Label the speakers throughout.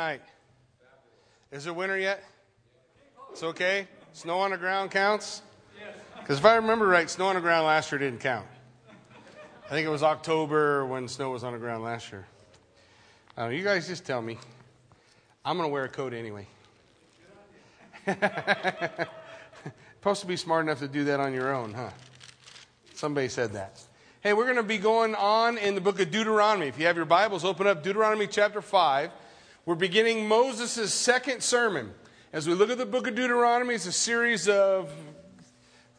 Speaker 1: night? Is it winter yet? It's okay? Snow on the ground counts? Because if I remember right, snow on the ground last year didn't count. I think it was October when snow was on the ground last year. Uh, you guys just tell me. I'm going to wear a coat anyway. Supposed to be smart enough to do that on your own, huh? Somebody said that. Hey, we're going to be going on in the book of Deuteronomy. If you have your Bibles, open up Deuteronomy chapter 5. We're beginning Moses' second sermon. As we look at the book of Deuteronomy, it's a series of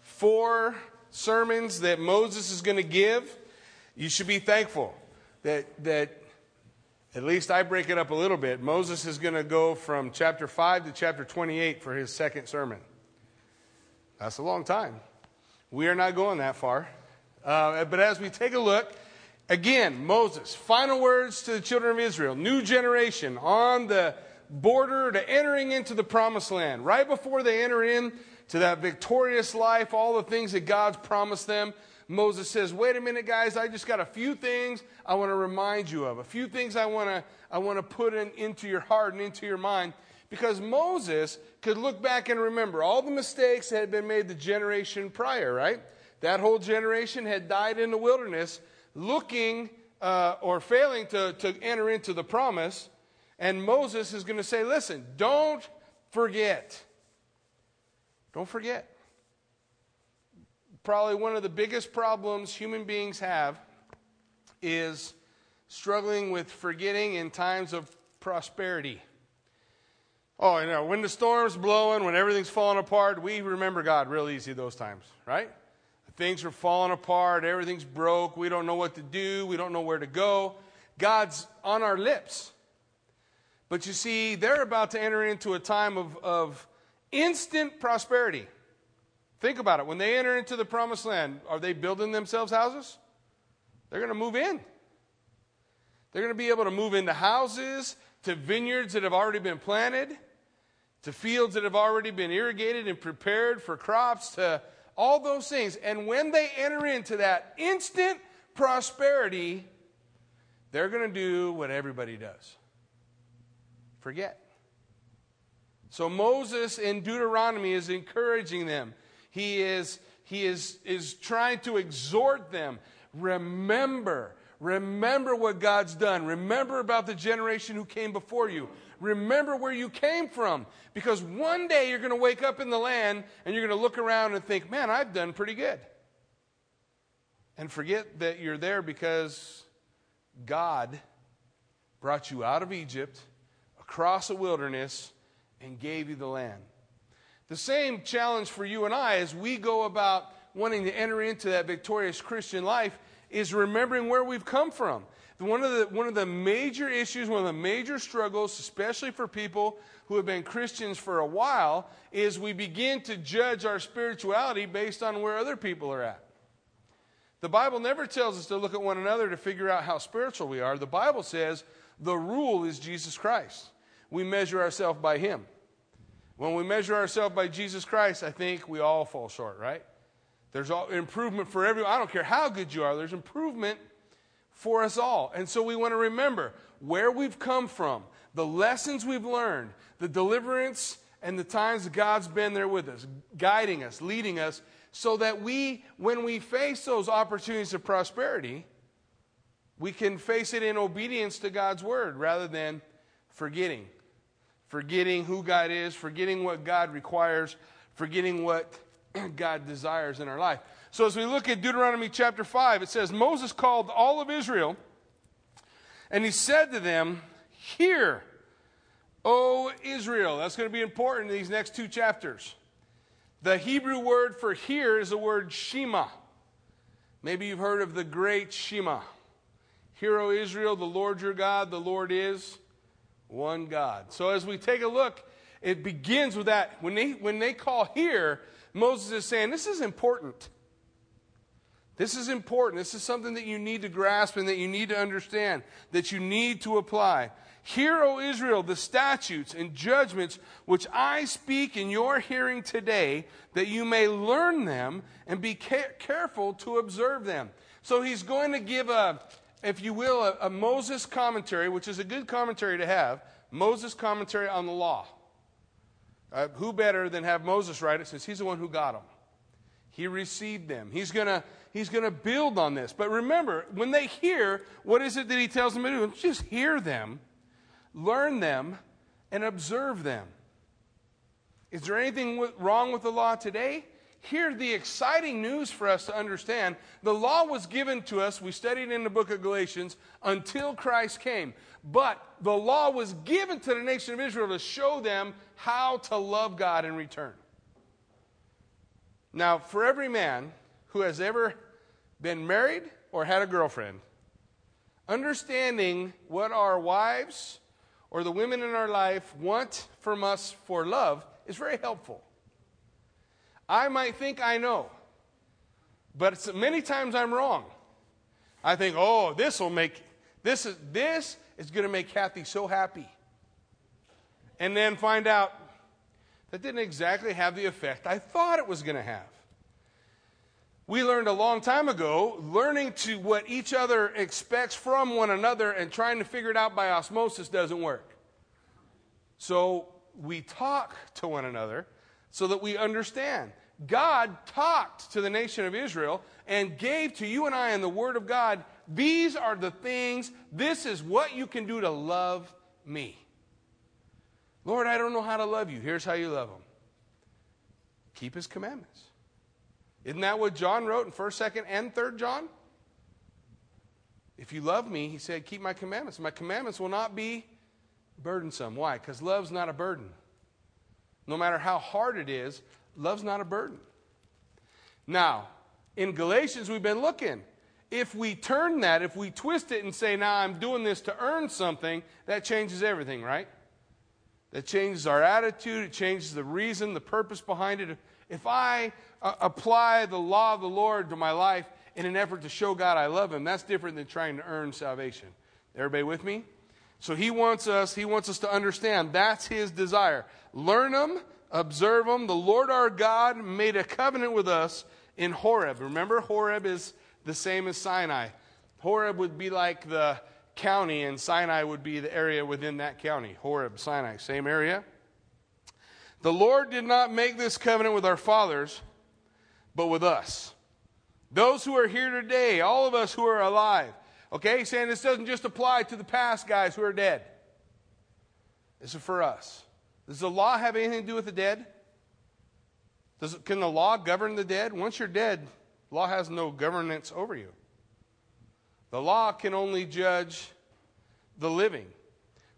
Speaker 1: four sermons that Moses is going to give. You should be thankful that, that at least I break it up a little bit. Moses is going to go from chapter 5 to chapter 28 for his second sermon. That's a long time. We are not going that far. Uh, but as we take a look, again, Moses, final words to the children of Israel, new generation on the border to entering into the promised land. Right before they enter in to that victorious life, all the things that God's promised them, Moses says, Wait a minute, guys, I just got a few things I want to remind you of, a few things I want to, I want to put in, into your heart and into your mind. Because Moses could look back and remember all the mistakes that had been made the generation prior, right? That whole generation had died in the wilderness looking uh, or failing to, to enter into the promise. And Moses is going to say, listen, don't forget. Don't forget. Probably one of the biggest problems human beings have is struggling with forgetting in times of prosperity. Oh, you know, when the storm's blowing, when everything's falling apart, we remember God real easy those times, right? Things are falling apart, everything's broke, we don't know what to do, we don't know where to go. God's on our lips. But you see, they're about to enter into a time of, of instant prosperity. Think about it. When they enter into the promised land, are they building themselves houses? They're going to move in. They're going to be able to move into houses, to vineyards that have already been planted, to fields that have already been irrigated and prepared for crops, to all those things. And when they enter into that instant prosperity, they're going to do what everybody does forget. So Moses in Deuteronomy is encouraging them. He is, he is, is trying to exhort them. Remember, remember what God's done. Remember about the generation who came before you. Remember where you came from. Because one day you're going to wake up in the land and you're going to look around and think, man, I've done pretty good. And forget that you're there because God brought you out of Egypt, across a wilderness, and gave you the land. The same challenge for you and I as we go about wanting to enter into that victorious Christian life is remembering where we've come from. One of, the, one of the major issues, one of the major struggles, especially for people who have been Christians for a while, is we begin to judge our spirituality based on where other people are at. The Bible never tells us to look at one another to figure out how spiritual we are. The Bible says the rule is Jesus Christ. We measure ourselves by Him. When we measure ourselves by Jesus Christ, I think we all fall short, right? There's improvement for everyone. I don't care how good you are, there's improvement for us all. And so we want to remember where we've come from, the lessons we've learned, the deliverance, and the times God's been there with us, guiding us, leading us, so that we, when we face those opportunities of prosperity, we can face it in obedience to God's word rather than forgetting. Forgetting who God is, forgetting what God requires, forgetting what God desires in our life. So as we look at Deuteronomy chapter 5, it says, Moses called all of Israel, and he said to them, Hear, O Israel. That's going to be important in these next two chapters. The Hebrew word for hear is the word Shema. Maybe you've heard of the great Shema. Hear, O Israel, the Lord your God, the Lord is one God. So as we take a look, it begins with that. When they, when they call here, Moses is saying, This is important. This is important. This is something that you need to grasp and that you need to understand, that you need to apply. Hear, O Israel, the statutes and judgments which I speak in your hearing today, that you may learn them and be ca- careful to observe them. So he's going to give a, if you will, a, a Moses commentary, which is a good commentary to have. Moses' commentary on the law. Uh, who better than have Moses write it since he's the one who got them? He received them. He's going to he's going to build on this. But remember, when they hear, what is it that he tells them to do? Just hear them, learn them, and observe them. Is there anything wrong with the law today? Hear the exciting news for us to understand. The law was given to us, we studied in the book of Galatians, until Christ came. But the law was given to the nation of Israel to show them how to love God in return. Now, for every man who has ever been married or had a girlfriend, understanding what our wives or the women in our life want from us for love is very helpful. I might think I know, but many times I'm wrong. I think, oh, this will make this is this is going to make Kathy so happy, and then find out that didn't exactly have the effect I thought it was going to have. We learned a long time ago, learning to what each other expects from one another and trying to figure it out by osmosis doesn't work. So we talk to one another so that we understand. God talked to the nation of Israel and gave to you and I in the Word of God, these are the things, this is what you can do to love me. Lord, I don't know how to love you. Here's how you love him keep his commandments. Isn't that what John wrote in 1st, 2nd, and 3rd John? If you love me, he said, keep my commandments. My commandments will not be burdensome. Why? Because love's not a burden. No matter how hard it is, love's not a burden. Now, in Galatians, we've been looking. If we turn that, if we twist it and say, now I'm doing this to earn something, that changes everything, right? That changes our attitude, it changes the reason, the purpose behind it. If I uh, apply the law of the Lord to my life in an effort to show God I love Him, that's different than trying to earn salvation. Everybody with me? So He wants us, He wants us to understand that's His desire. Learn them, observe them. The Lord our God made a covenant with us in Horeb. Remember, Horeb is the same as Sinai. Horeb would be like the county, and Sinai would be the area within that county. Horeb, Sinai, same area. The Lord did not make this covenant with our fathers, but with us. Those who are here today, all of us who are alive. Okay, he's saying this doesn't just apply to the past guys who are dead. This is for us. Does the law have anything to do with the dead? Does, can the law govern the dead? Once you're dead, law has no governance over you. The law can only judge the living.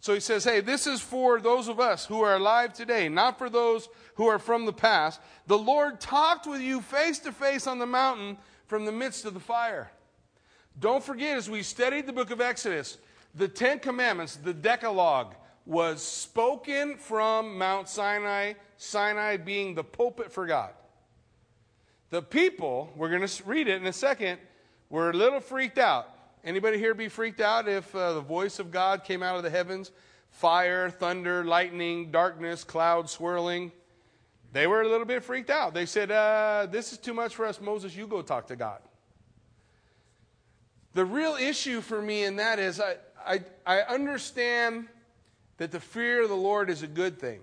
Speaker 1: So he says, hey, this is for those of us who are alive today, not for those who are from the past. The Lord talked with you face to face on the mountain from the midst of the fire. Don't forget, as we studied the book of Exodus, the Ten Commandments, the Decalogue, was spoken from Mount Sinai, Sinai being the pulpit for God. The people, we're going to read it in a second, were a little freaked out. Anybody here be freaked out if uh, the voice of God came out of the heavens? Fire, thunder, lightning, darkness, clouds swirling. They were a little bit freaked out. They said, uh, This is too much for us, Moses. You go talk to God. The real issue for me in that is I, I, I understand that the fear of the Lord is a good thing.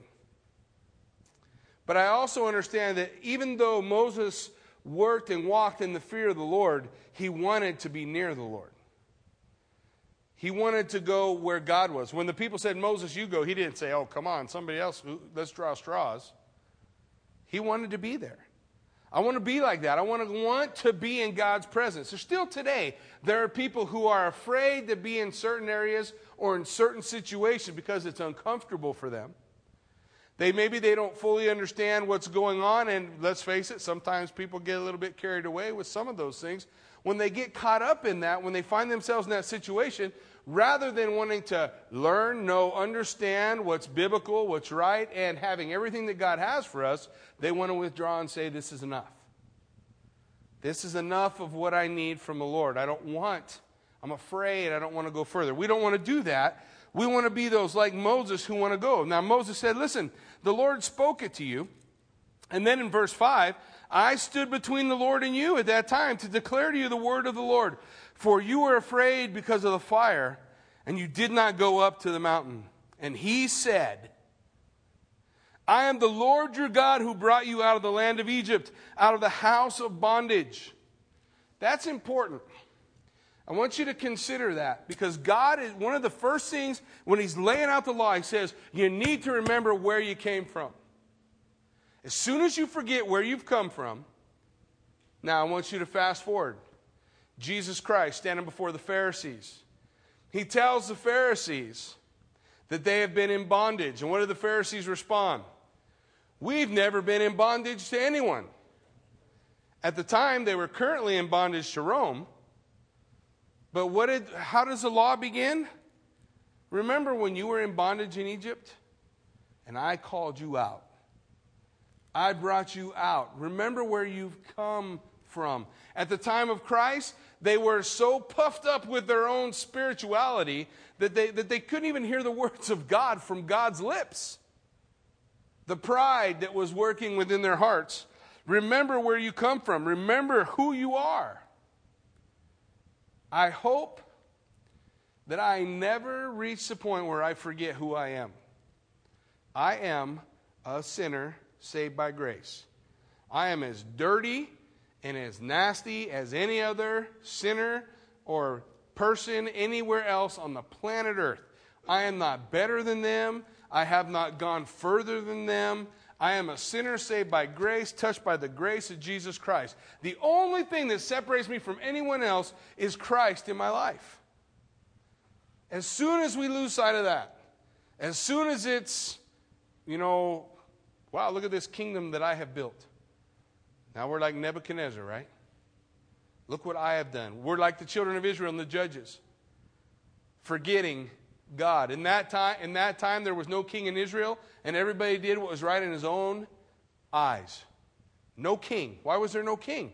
Speaker 1: But I also understand that even though Moses worked and walked in the fear of the Lord, he wanted to be near the Lord. He wanted to go where God was. When the people said, Moses, you go, he didn't say, oh, come on, somebody else, let's draw straws. He wanted to be there. I want to be like that. I want to want to be in God's presence. So still today, there are people who are afraid to be in certain areas or in certain situations because it's uncomfortable for them. They maybe they don't fully understand what's going on, and let's face it, sometimes people get a little bit carried away with some of those things. When they get caught up in that, when they find themselves in that situation, rather than wanting to learn, know, understand what's biblical, what's right, and having everything that God has for us, they want to withdraw and say, This is enough. This is enough of what I need from the Lord. I don't want, I'm afraid, I don't want to go further. We don't want to do that. We want to be those like Moses who want to go. Now, Moses said, Listen, the Lord spoke it to you. And then in verse 5, I stood between the Lord and you at that time to declare to you the word of the Lord. For you were afraid because of the fire, and you did not go up to the mountain. And he said, I am the Lord your God who brought you out of the land of Egypt, out of the house of bondage. That's important. I want you to consider that because God is one of the first things when He's laying out the law, He says, you need to remember where you came from. As soon as you forget where you've come from, now I want you to fast forward. Jesus Christ standing before the Pharisees. He tells the Pharisees that they have been in bondage. And what do the Pharisees respond? We've never been in bondage to anyone. At the time, they were currently in bondage to Rome. But what did, how does the law begin? Remember when you were in bondage in Egypt and I called you out? I brought you out. Remember where you've come from. At the time of Christ, they were so puffed up with their own spirituality that they, that they couldn't even hear the words of God from God's lips. The pride that was working within their hearts. Remember where you come from, remember who you are. I hope that I never reach the point where I forget who I am. I am a sinner saved by grace. I am as dirty and as nasty as any other sinner or person anywhere else on the planet Earth. I am not better than them. I have not gone further than them. I am a sinner saved by grace, touched by the grace of Jesus Christ. The only thing that separates me from anyone else is Christ in my life. As soon as we lose sight of that, as soon as it's, you know, wow, look at this kingdom that I have built. Now we're like Nebuchadnezzar, right? Look what I have done. We're like the children of Israel and the judges, forgetting God. In that time, in that time there was no king in Israel, and everybody did what was right in his own eyes. No king. Why was there no king?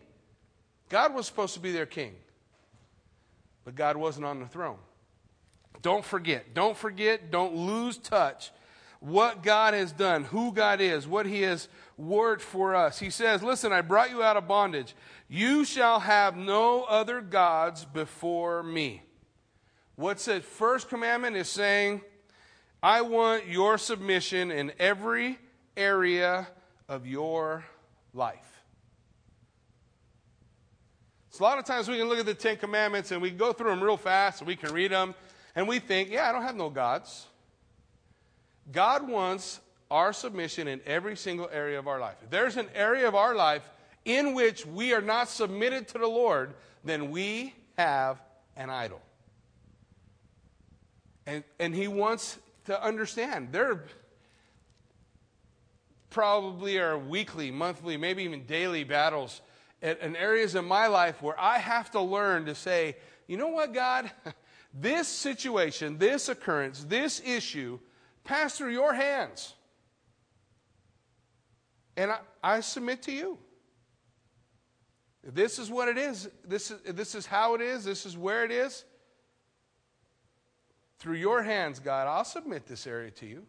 Speaker 1: God was supposed to be their king. But God wasn't on the throne. Don't forget. Don't forget. Don't lose touch what God has done, who God is, what He has worked for us. He says, Listen, I brought you out of bondage. You shall have no other gods before me. What's the first commandment is saying, I want your submission in every area of your life. So a lot of times we can look at the Ten Commandments and we go through them real fast and we can read them and we think, yeah, I don't have no gods. God wants our submission in every single area of our life. If there's an area of our life in which we are not submitted to the Lord, then we have an idol. And, and He wants to understand. There probably are weekly, monthly, maybe even daily battles in areas of my life where I have to learn to say, you know what, God? This situation, this occurrence, this issue pass through your hands. And I, I submit to you. This is what it is. This is, this is how it is. This is where it is. Through your hands, God, I'll submit this area to you.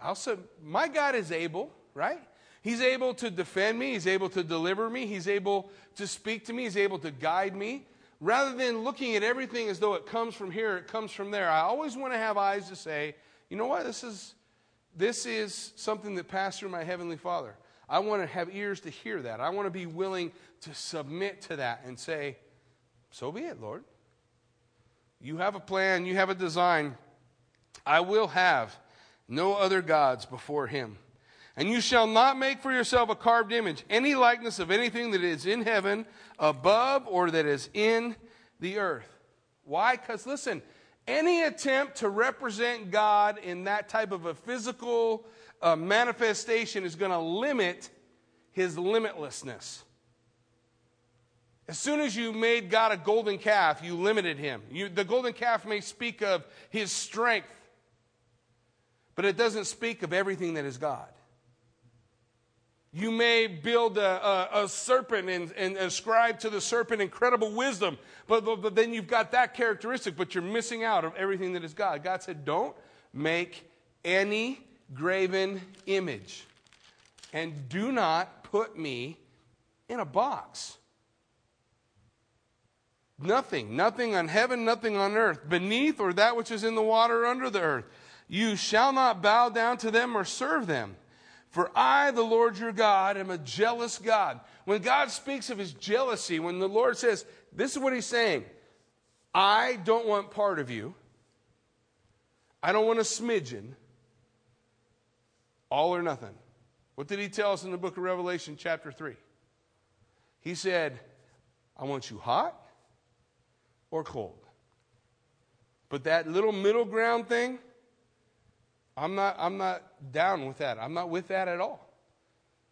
Speaker 1: I'll sub- my God is able, right? He's able to defend me. He's able to deliver me. He's able to speak to me. He's able to guide me. Rather than looking at everything as though it comes from here, it comes from there, I always want to have eyes to say, you know what? This is, this is something that passed through my Heavenly Father. I want to have ears to hear that. I want to be willing to submit to that and say, So be it, Lord. You have a plan, you have a design. I will have no other gods before Him. And you shall not make for yourself a carved image, any likeness of anything that is in heaven, above, or that is in the earth. Why? Because listen, any attempt to represent God in that type of a physical uh, manifestation is going to limit his limitlessness. As soon as you made God a golden calf, you limited him. You, the golden calf may speak of his strength, but it doesn't speak of everything that is God. You may build a, a, a serpent and, and, ascribe to the serpent incredible wisdom, but, but, but then you've got that characteristic, but you're missing out of everything that is God. God said, Don't make any graven image, and do not put me in a box. Nothing, nothing on heaven, nothing on earth, beneath or that which is in the water under the earth. You shall not bow down to them or serve them. For I, the Lord your God, am a jealous God. When God speaks of his jealousy, when the Lord says, this is what he's saying I don't want part of you, I don't want a smidgen, all or nothing. What did he tell us in the book of Revelation, chapter 3? He said, I want you hot or cold. But that little middle ground thing, I'm not, I'm not down with that. I'm not with that at all.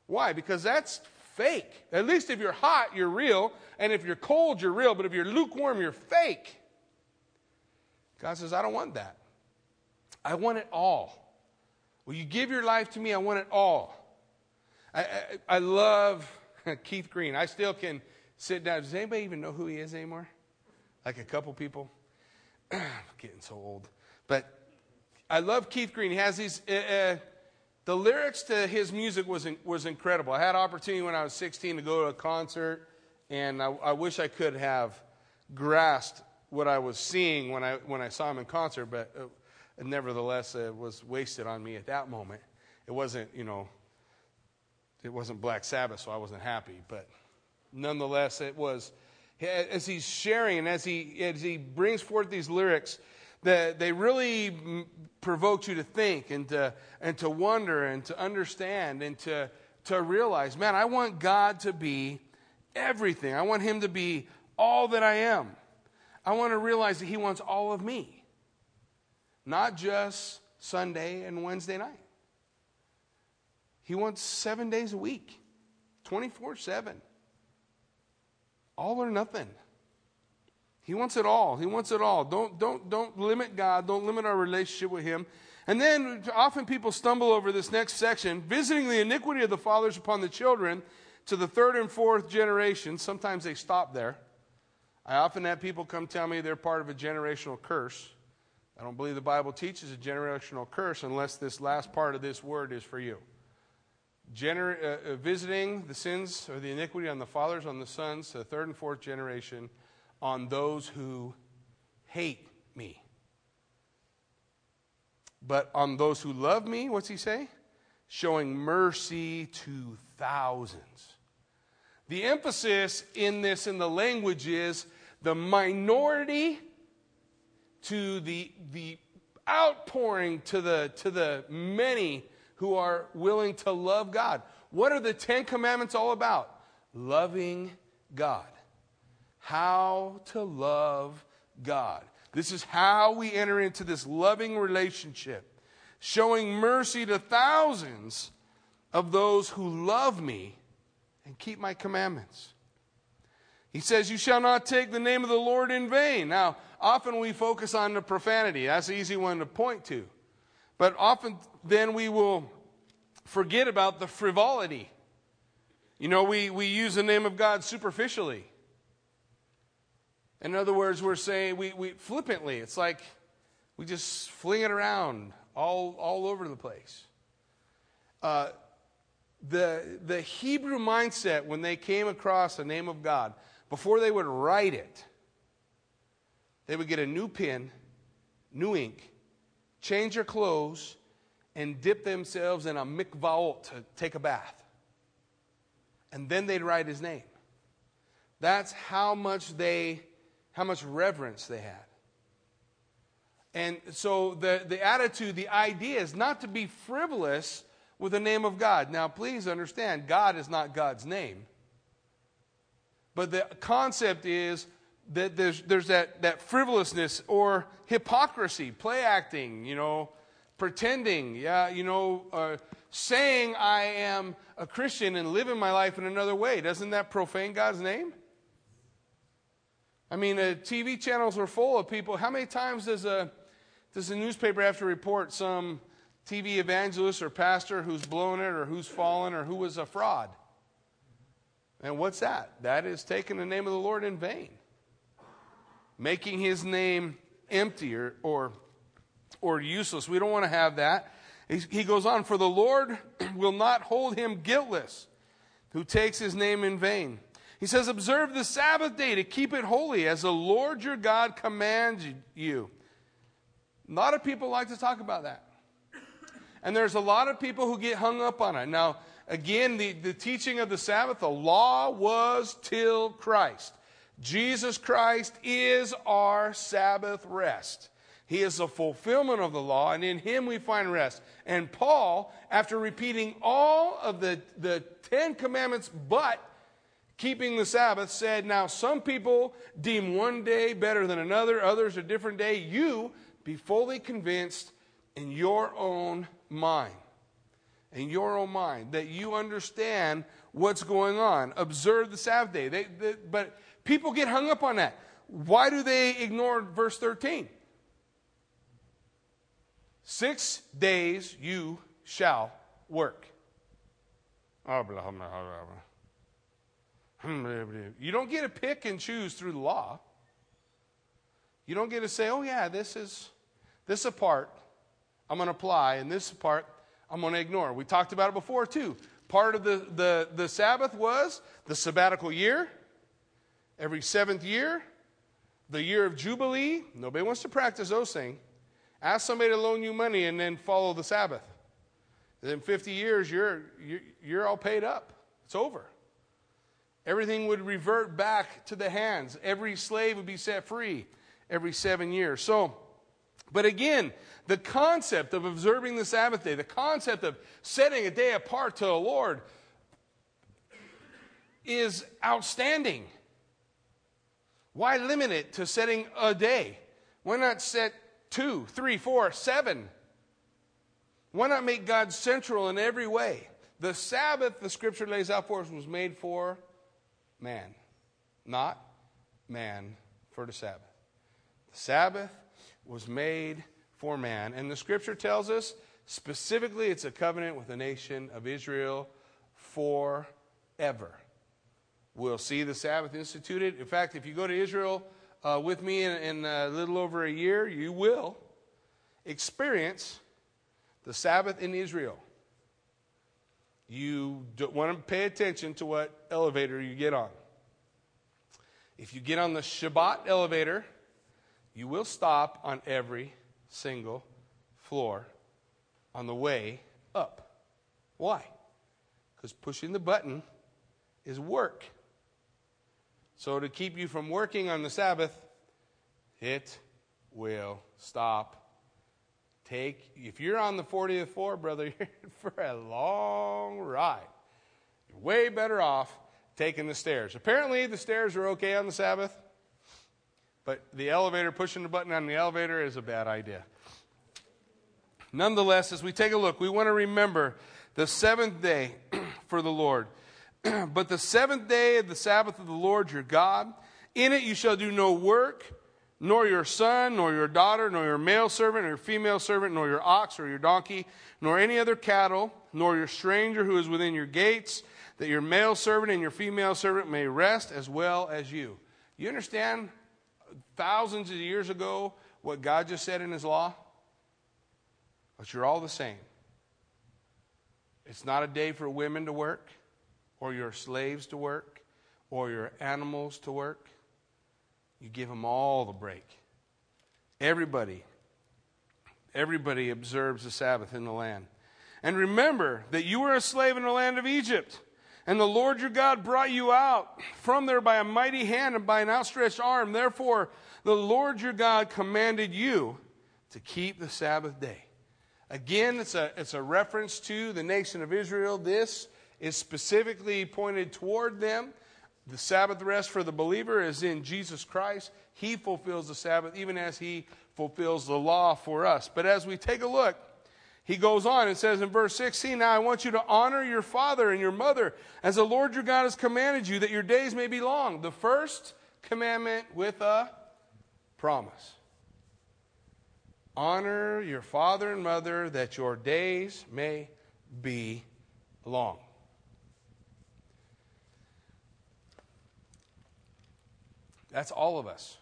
Speaker 1: Why? Because that's fake. At least if you're hot, you're real. And if you're cold, you're real. But if you're lukewarm, you're fake. God says, I don't want that. I want it all. Will you give your life to me? I want it all. I, I, I love Keith Green. I still can sit down. Does anybody even know who he is anymore? Like a couple people? getting so old. But I love Keith Green. He has these. Uh, uh, the lyrics to his music was in, was incredible. I had opportunity when I was 16 to go to a concert, and I, I wish I could have grasped what I was seeing when I when I saw him in concert, but uh, nevertheless, it was wasted on me at that moment. It wasn't, you know, it wasn't Black Sabbath, so I wasn't happy. But nonetheless, it was as he's sharing and as he, as he brings forth these lyrics, that they really provoke you to think and to, and to wonder and to understand and to, to realize, man, I want God to be everything. I want him to be all that I am. I want to realize that he wants all of me, not just Sunday and Wednesday night. He wants seven days a week, 24 7. All or nothing. He wants it all. He wants it all. Don't, don't, don't limit God. Don't limit our relationship with Him. And then often people stumble over this next section visiting the iniquity of the fathers upon the children to the third and fourth generation. Sometimes they stop there. I often have people come tell me they're part of a generational curse. I don't believe the Bible teaches a generational curse unless this last part of this word is for you. Gener- uh, uh, visiting the sins or the iniquity on the fathers, on the sons, the third and fourth generation, on those who hate me. But on those who love me, what's he say? Showing mercy to thousands. The emphasis in this in the language is the minority to the, the outpouring to the, to the many who are willing to love God. What are the Ten Commandments all about? Loving God. How to love God. This is how we enter into this loving relationship, showing mercy to thousands of those who love me and keep my commandments. He says, You shall not take the name of the Lord in vain. Now, often we focus on the profanity. That's an easy one to point to. But often then we will forget about the frivolity. You know, we, we use the name of God superficially. In other words, we're saying we, we flippantly, it's like we just fling it around all, all over the place. Uh, the, the Hebrew mindset, when they came across the name of God, before they would write it, they would get a new pen, new ink, change their clothes, and dip themselves in a mikvaot to take a bath. And then they'd write his name. That's how much they, how much reverence they had. And so the, the attitude, the idea is not to be frivolous with the name of God. Now, please understand, God is not God's name. But the concept is that there's, there's that, that frivolousness or hypocrisy, play acting, you know, pretending, yeah, you know, uh, saying I am a Christian and living my life in another way. Doesn't that profane God's name? I mean, uh, TV channels are full of people. How many times does a, does a newspaper have to report some TV evangelist or pastor who's blown it or who's fallen or who was a fraud? And what's that? That is taking the name of the Lord in vain, making his name empty or, or, or useless. We don't want to have that. He goes on, For the Lord will not hold him guiltless who takes his name in vain. He says, Observe the Sabbath day to keep it holy as the Lord your God commands you. A lot of people like to talk about that. And there's a lot of people who get hung up on it. Now, again, the, the teaching of the Sabbath, the law was till Christ. Jesus Christ is our Sabbath rest. He is the fulfillment of the law, and in him we find rest. And Paul, after repeating all of the, the Ten Commandments but keeping the Sabbath, said, Now some people deem one day better than another, others a different day. You be fully convinced in your own mind. In your own mind, that you understand what's going on. Observe the Sabbath day. They, they, but people get hung up on that. Why do they ignore verse 13? Six days you shall work. Hmm, you don't get to pick and choose through the law. You don't get to say, oh, yeah, this is this a part I'm going to apply, and this part I'm going to ignore. We talked about it before, too. Part of the, the, the Sabbath was the sabbatical year, every seventh year, the year of Jubilee. Nobody wants to practice those things. Ask somebody to loan you money and then follow the Sabbath. In 50 years, you're, you're all paid up. It's over. Everything would revert back to the hands. Every slave would be set free every seven years. So, but again, the concept of observing the Sabbath day, the concept of setting a day apart to the Lord is outstanding. Why limit it to setting a day? Why not set two, three, four, seven. Why not make God central in every way? The Sabbath, the scripture lays out for us, was made for man, not man for the Sabbath. The Sabbath was made for man. And the scripture tells us specifically it's a covenant with the nation of Israel forever. We'll see the Sabbath instituted. In fact, if you go to Israel, uh, with me in, in a little over a year, you will experience the Sabbath in Israel. You want to pay attention to what elevator you get on. If you get on the Shabbat elevator, you will stop on every single floor on the way up. Why? Because pushing the button is work. So, to keep you from working on the Sabbath, it will stop. Take, if you're on the 40th floor, brother, you're for a long ride. You're way better off taking the stairs. Apparently, the stairs are okay on the Sabbath, but the elevator, pushing the button on the elevator, is a bad idea. Nonetheless, as we take a look, we want to remember the seventh day for the Lord. but the seventh day of the Sabbath of the Lord your God, in it you shall do no work, nor your son, nor your daughter, nor your male servant, nor your female servant, nor your ox or your donkey, nor any other cattle, nor your stranger who is within your gates, that your male servant and your female servant may rest as well as you. You understand thousands of years ago what God just said in His law? But you're all the same. It's not a day for women to work or your slaves to work or your animals to work. You give them all the break. Everybody, everybody observes the Sabbath in the land. And remember that you were a slave in the land of Egypt. And the Lord your God brought you out from there by a mighty hand and by an outstretched arm. Therefore, the Lord your God commanded you to keep the Sabbath day. Again, it's a, it's a reference to the nation of Israel. This is specifically pointed toward them. The Sabbath rest for the believer is in Jesus Christ. He fulfills the Sabbath even as he fulfills the law for us. But as we take a look, he goes on and says in verse 16, Now I want you to honor your father and your mother as the Lord your God has commanded you, that your days may be long. The first commandment with a promise. Honor your father and mother that your days may be long. That's all of us.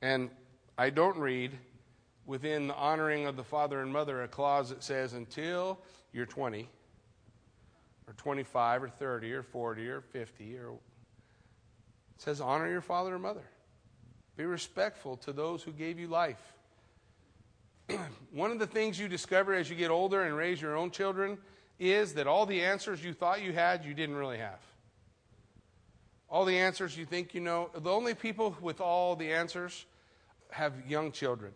Speaker 1: And I don't read within the honoring of the father and mother a clause that says until you're 20 or 25 or 30 or 40 or 50 or it says honor your father and mother be respectful to those who gave you life one of the things you discover as you get older and raise your own children is that all the answers you thought you had, you didn't really have. All the answers you think you know, the only people with all the answers have young children.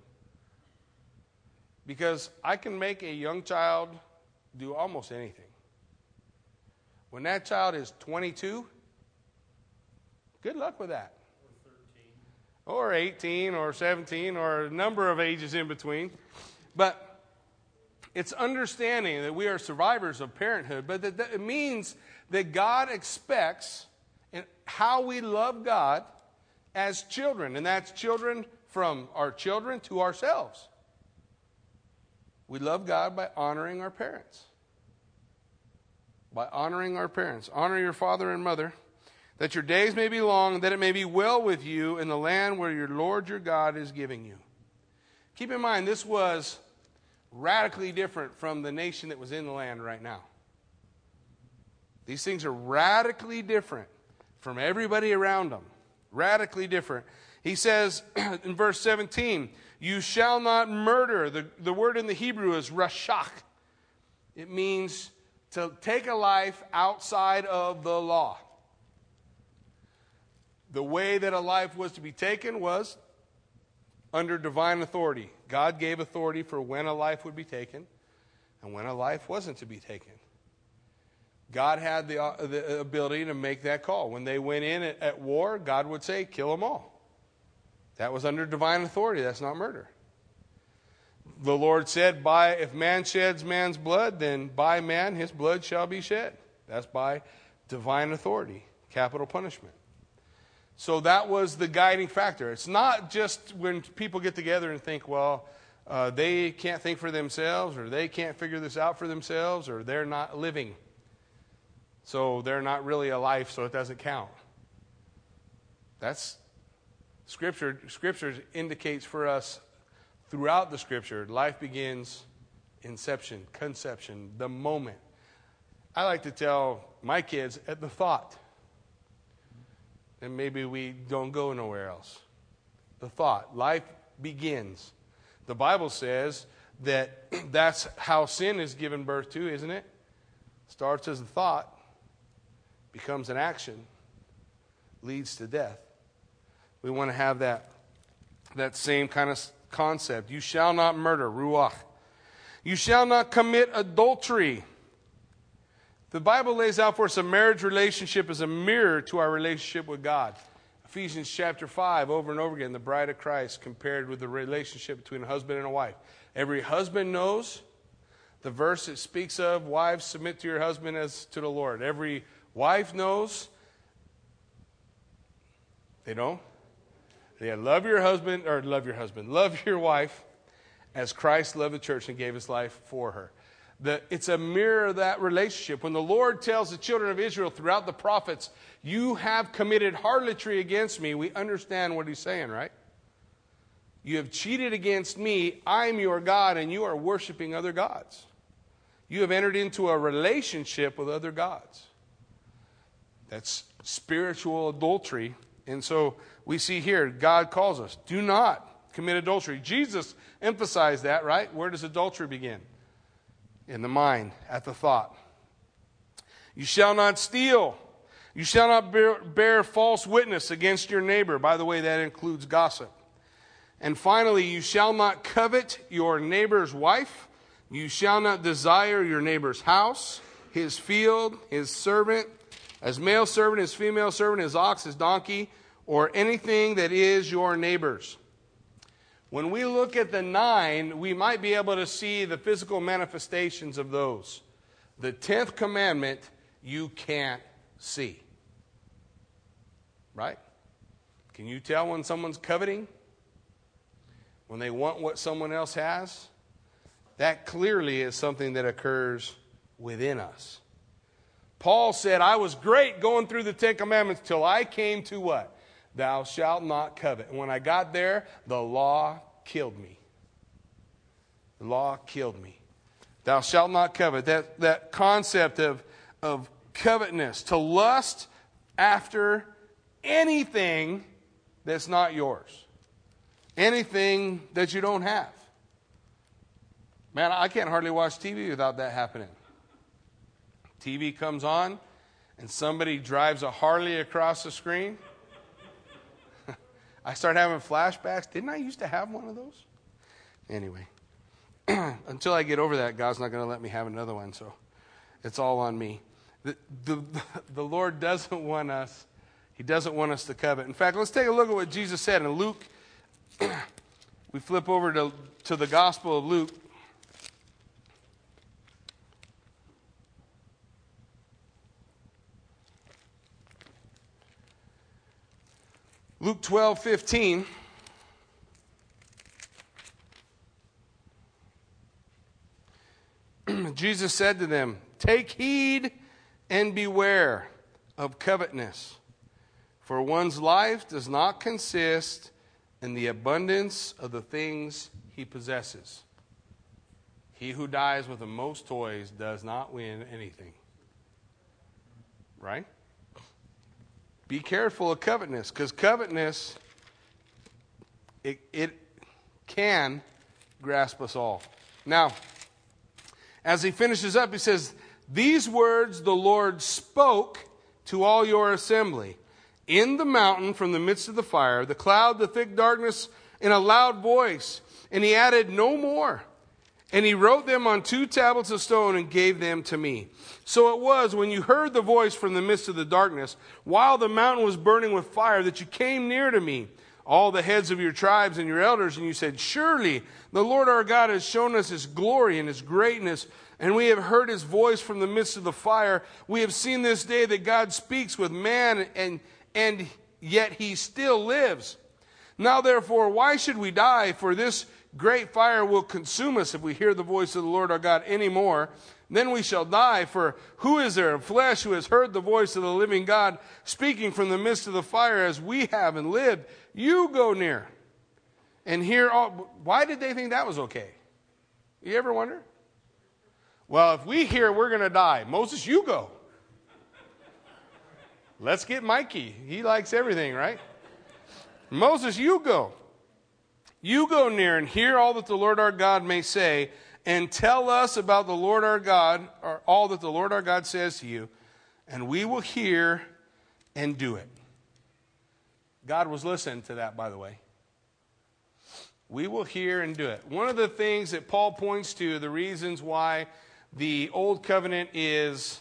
Speaker 1: Because I can make a young child do almost anything. When that child is 22, good luck with that. Or or 18 or 17 or a number of ages in between. But it's understanding that we are survivors of parenthood, but that, that it means that God expects how we love God as children, and that's children from our children to ourselves. We love God by honoring our parents. By honoring our parents. Honor your father and mother, that your days may be long, that it may be well with you in the land where your Lord your God is giving you. Keep in mind, this was radically different from the nation that was in the land right now. These things are radically different from everybody around them. Radically different. He says in verse 17, You shall not murder. The, the word in the Hebrew is ratsach. It means to take a life outside of the law. The way that a life was to be taken was under divine authority. God gave authority for when a life would be taken and when a life wasn't to be taken. God had the, uh, the ability to make that call. When they went in at, at war, God would say, kill them all. That was under divine authority. That's not murder. The Lord said, by, if man sheds man's blood, then by man his blood shall be shed. That's by divine authority, capital punishment. So that was the guiding factor. It's not just when people get together and think, well, uh, they can't think for themselves, or they can't figure this out for themselves, or they're not living. So they're not really alive, so it doesn't count. That's scripture. Scripture indicates for us throughout the scripture, life begins inception, conception, the moment. I like to tell my kids at the thought. And maybe we don't go nowhere else. The thought. Life begins. The Bible says that that's how sin is given birth to, isn't it? Starts as a thought becomes an action, leads to death. We want to have that, that same kind of concept. You shall not murder, ruach. You shall not commit adultery. The Bible lays out for us a marriage relationship as a mirror to our relationship with God. Ephesians chapter 5, over and over again, the bride of Christ compared with the relationship between a husband and a wife. Every husband knows the verse that speaks of wives submit to your husband as to the Lord. Every Wife knows. They don't. Yeah, love your husband, or love your husband, love your wife as Christ loved the church and gave his life for her. The, it's a mirror of that relationship. When the Lord tells the children of Israel throughout the prophets, You have committed harlotry against me, we understand what he's saying, right? You have cheated against me. I'm your God, and you are worshiping other gods. You have entered into a relationship with other gods. That's spiritual adultery. And so we see here, God calls us do not commit adultery. Jesus emphasized that, right? Where does adultery begin? In the mind, at the thought. You shall not steal. You shall not bear, bear false witness against your neighbor. By the way, that includes gossip. And finally, you shall not covet your neighbor's wife. You shall not desire your neighbor's house, his field, his servant, as male servant, as female servant, as ox, as donkey, or anything that is your neighbor's. When we look at the nine, we might be able to see the physical manifestations of those. The tenth commandment, you can't see. Right? Can you tell when someone's coveting? When they want what someone else has? That clearly is something that occurs within us. Paul said, I was great going through the Ten Commandments till I came to what? Thou shalt not covet. And when I got there, the law killed me. The law killed me. Thou shalt not covet. That, that concept of, of covetousness, to lust after anything that's not yours, anything that you don't have. Man, I can't hardly watch TV without that happening. TV comes on, and somebody drives a Harley across the screen. I start having flashbacks. Didn't I used to have one of those? Anyway, until I get over that, God's not going to let me have another one, so it's all on me. The, the, the Lord doesn't want us, He doesn't want us to covet. In fact, let's take a look at what Jesus said in Luke. we flip over to, to the Gospel of Luke. Luke 12, 15. Jesus said to them, Take heed and beware of covetousness, for one's life does not consist in the abundance of the things he possesses. He who dies with the most toys does not win anything. Right? Be careful of covetousness, because covetousness, it, it can grasp us all. Now, as he finishes up, he says, These words the Lord spoke to all your assembly in the mountain from the midst of the fire, the cloud, the thick darkness, in a loud voice. And he added no more. And he wrote them on two tablets of stone and gave them to me. So it was when you heard the voice from the midst of the darkness, while the mountain was burning with fire, that you came near to me, all the heads of your tribes and your elders, and you said, Surely the Lord our God has shown us his glory and his greatness, and we have heard his voice from the midst of the fire. We have seen this day that God speaks with man, and, and yet he still lives. Now therefore, why should we die? For this great fire will consume us if we hear the voice of the Lord our God anymore. Then we shall die. For who is there of flesh who has heard the voice of the living God speaking from the midst of the fire as we have and lived? You go near and hear all. Why did they think that was okay? You ever wonder? Well, if we hear we're going to die, Moses, you go. Let's get Mikey. He likes everything, right? Moses, you go. You go near and hear all that the Lord our God may say, and tell us about the Lord our God, or all that the Lord our God says to you, and we will hear and do it. God was listening to that, by the way. We will hear and do it. One of the things that Paul points to, the reasons why the old covenant is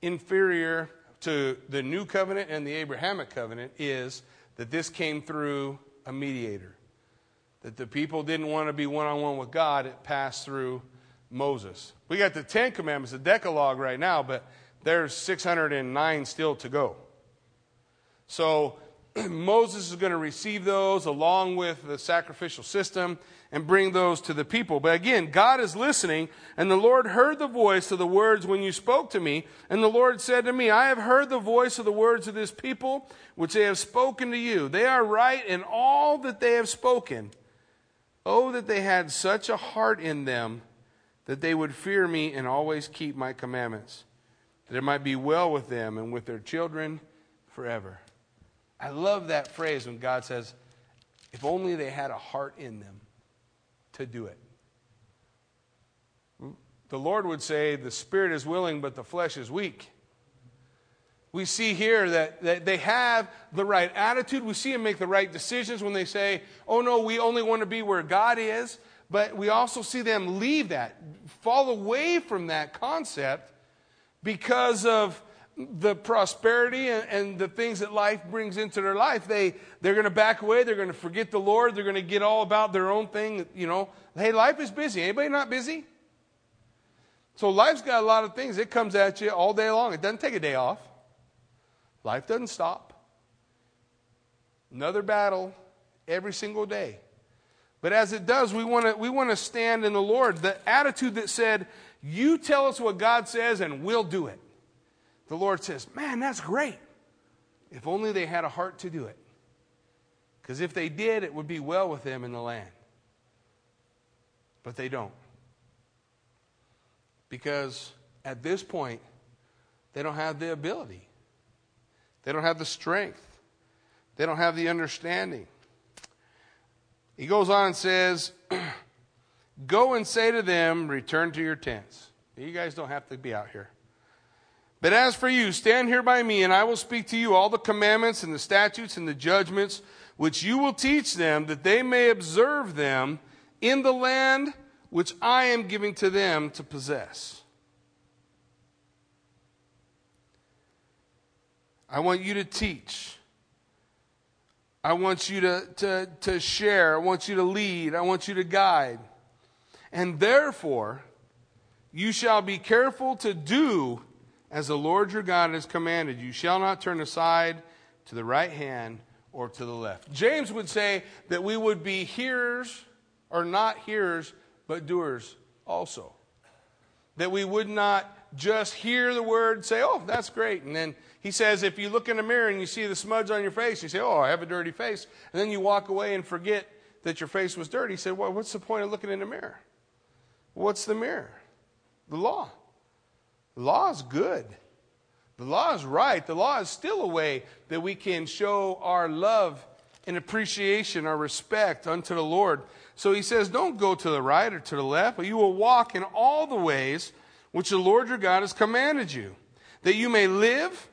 Speaker 1: inferior to the new covenant and the Abrahamic covenant, is that this came through a mediator that the people didn't want to be one on one with God, it passed through Moses. We got the Ten Commandments, the Decalogue right now, but there's 609 still to go. So Moses is going to receive those along with the sacrificial system and bring those to the people. But again, God is listening, and the Lord heard the voice of the words when you spoke to me. And the Lord said to me, I have heard the voice of the words of this people, which they have spoken to you. They are right in all that they have spoken. Oh, that they had such a heart in them that they would fear me and always keep my commandments, that it might be well with them and with their children forever. I love that phrase when God says, if only they had a heart in them to do it. The Lord would say, the spirit is willing, but the flesh is weak we see here that, that they have the right attitude. We see them make the right decisions when they say, oh no, we only want to be where God is. But we also see them leave that, fall away from that concept because of the prosperity and, and, the things that life brings into their life. They, they're going to back away. They're going to forget the Lord. They're going to get all about their own thing. You know, hey, life is busy. Anybody not busy? So life's got a lot of things. It comes at you all day long. It doesn't take a day off. Life doesn't stop. Another battle every single day. But as it does, we want to we want to stand in the Lord. The attitude that said, "You tell us what God says and we'll do it." The Lord says, "Man, that's great. If only they had a heart to do it. Because if they did, it would be well with them in the land. But they don't. Because at this point, they don't have the ability. They don't have the strength. They don't have the understanding. He goes on and says, Go and say to them, Return to your tents. You guys don't have to be out here. But as for you, stand here by me, and I will speak to you all the commandments and the statutes and the judgments which you will teach them, that they may observe them in the land which I am giving to them to possess. I want you to teach. I want you to, to, to share. I want you to lead. I want you to guide. And therefore, you shall be careful to do as the Lord your God has commanded. You shall not turn aside to the right hand or to the left. James would say that we would be hearers, or not hearers, but doers also. That we would not just hear the word, say, oh, that's great. And then he says, if you look in the mirror and you see the smudge on your face, you say, oh, I have a dirty face. And then you walk away and forget that your face was dirty. He said, well, what's the point of looking in the mirror? What's the mirror? The law. The law is good. The law is right. The law is still a way that we can show our love and appreciation, our respect unto the Lord. So he says, Don't go to the right or to the left, but you will walk in all the ways which the Lord your God has commanded you, that you may live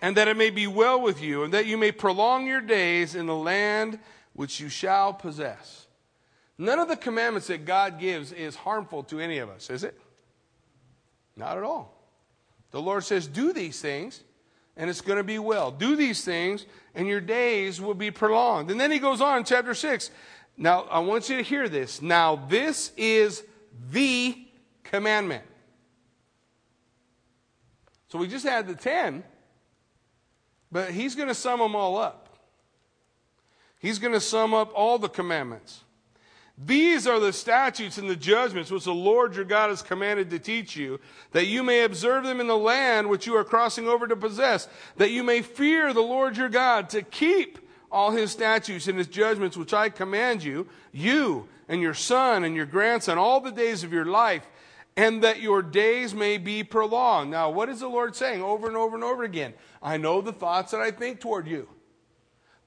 Speaker 1: and that it may be well with you, and that you may prolong your days in the land which you shall possess. None of the commandments that God gives is harmful to any of us, is it? Not at all. The Lord says, Do these things, and it's going to be well. Do these things, and your days will be prolonged. And then he goes on, chapter 6. Now, I want you to hear this. Now, this is the commandment. So we just had the 10, but he's going to sum them all up. He's going to sum up all the commandments. These are the statutes and the judgments which the Lord your God has commanded to teach you, that you may observe them in the land which you are crossing over to possess, that you may fear the Lord your God, to keep all his statutes and his judgments which I command you, you and your son and your grandson, all the days of your life, and that your days may be prolonged. Now, what is the Lord saying over and over and over again? I know the thoughts that I think toward you.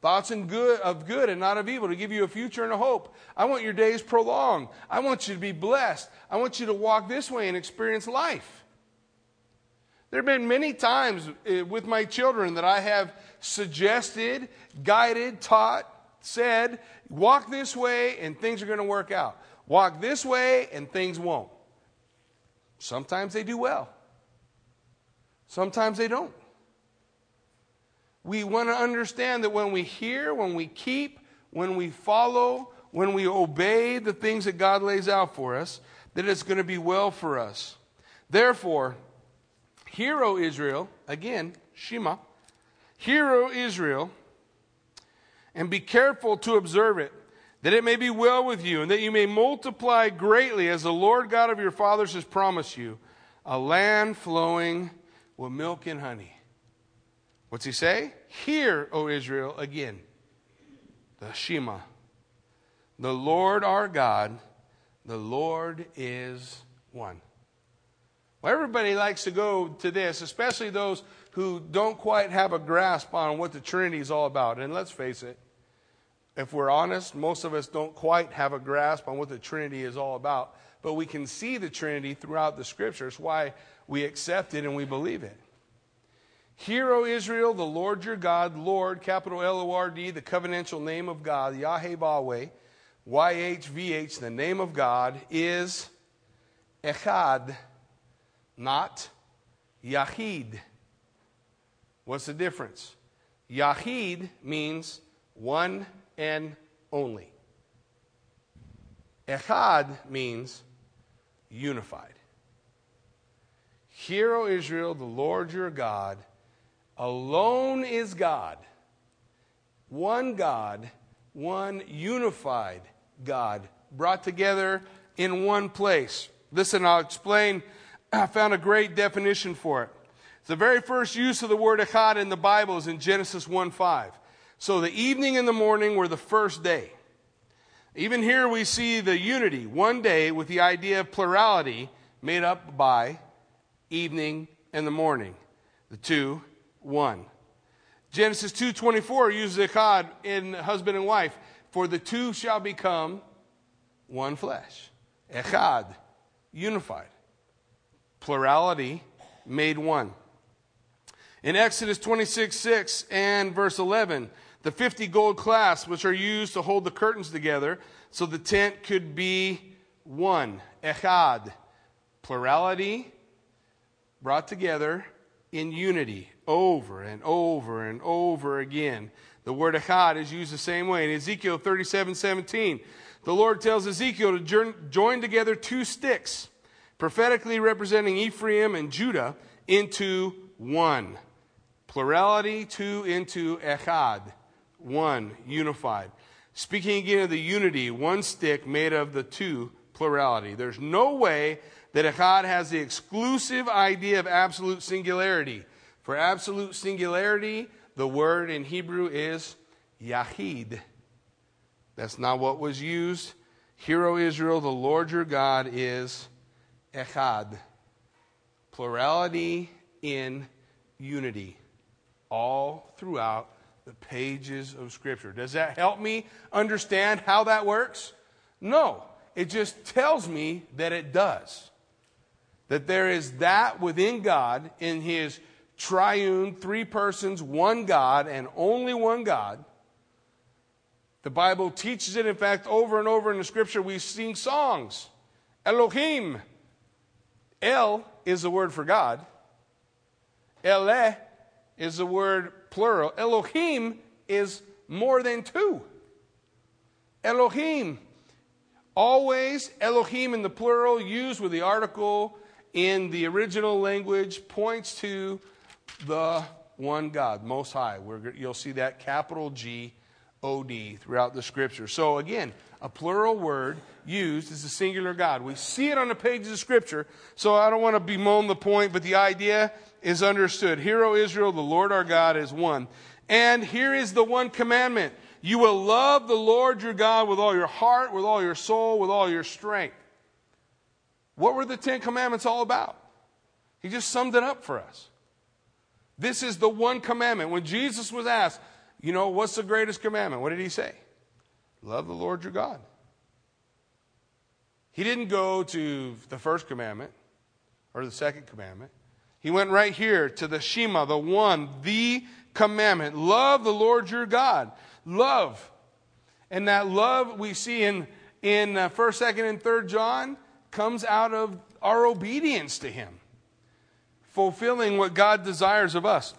Speaker 1: Thoughts and good, of good and not of evil to give you a future and a hope. I want your days prolonged. I want you to be blessed. I want you to walk this way and experience life. There have been many times eh, with my children that I have suggested, guided, taught, said, walk this way and things are going to work out. Walk this way and things won't. Sometimes they do well, sometimes they don't. We want to understand that when we hear, when we keep, when we follow, when we obey the things that God lays out for us, that it's going to be well for us. Therefore, hear, O Israel, again, Shema, hear, O Israel, and be careful to observe it that it may be well with you, and that you may multiply greatly as the Lord God of your fathers has promised you, a land flowing with milk and honey. What's he say? Hear, O Israel, again, the Shema. The Lord our God, the Lord is one. Well, everybody likes to go to this, especially those who don't quite have a grasp on what the Trinity is all about. And let's face it, if we're honest, most of us don't quite have a grasp on what the Trinity is all about, but we can see the Trinity throughout the scriptures, why we accept it and we believe it. Hear, O Israel, the Lord your God, Lord, capital L O R D, the covenantal name of God, Yahweh, YHVH, the name of God, is Echad, not Yahid. What's the difference? Yahid means one and only. Echad means unified. Hear, O Israel, the Lord your God alone is God. One God, one unified God, brought together in one place. Listen, I'll explain. I found a great definition for it. The very first use of the word echad in the Bible is in Genesis 1 5. So the evening and the morning were the first day. Even here we see the unity, one day with the idea of plurality made up by evening and the morning. The two, one. Genesis 2.24 uses echad in husband and wife. For the two shall become one flesh. Echad, unified. Plurality, made one. In Exodus 26 6 and verse 11, the 50 gold clasps, which are used to hold the curtains together so the tent could be one, echad, plurality brought together in unity over and over and over again. The word echad is used the same way. In Ezekiel 37 17, the Lord tells Ezekiel to join together two sticks, prophetically representing Ephraim and Judah, into one. Plurality, two into echad, one, unified. Speaking again of the unity, one stick made of the two, plurality. There's no way that echad has the exclusive idea of absolute singularity. For absolute singularity, the word in Hebrew is yahid. That's not what was used. Hear, O Israel, the Lord your God is echad. Plurality in unity. All throughout the pages of Scripture. Does that help me understand how that works? No. It just tells me that it does. That there is that within God in His triune, three persons, one God, and only one God. The Bible teaches it. In fact, over and over in the scripture, we sing songs. Elohim. El is the word for God. Ele is the word plural. Elohim is more than two. Elohim. Always Elohim in the plural, used with the article in the original language, points to the one God, Most High. We're, you'll see that capital G O D throughout the scripture. So again, a plural word used is a singular God. We see it on the pages of scripture, so I don't want to bemoan the point, but the idea is understood. Hear, O Israel, the Lord our God is one. And here is the one commandment. You will love the Lord your God with all your heart, with all your soul, with all your strength. What were the Ten Commandments all about? He just summed it up for us. This is the one commandment. When Jesus was asked, you know, what's the greatest commandment? What did he say? Love the Lord your God. He didn't go to the first commandment or the second commandment. He went right here to the Shema, the one, the commandment. Love the Lord your God. Love. And that love we see in, in uh, 1st, 2nd, and 3rd John comes out of our obedience to him fulfilling what God desires of us.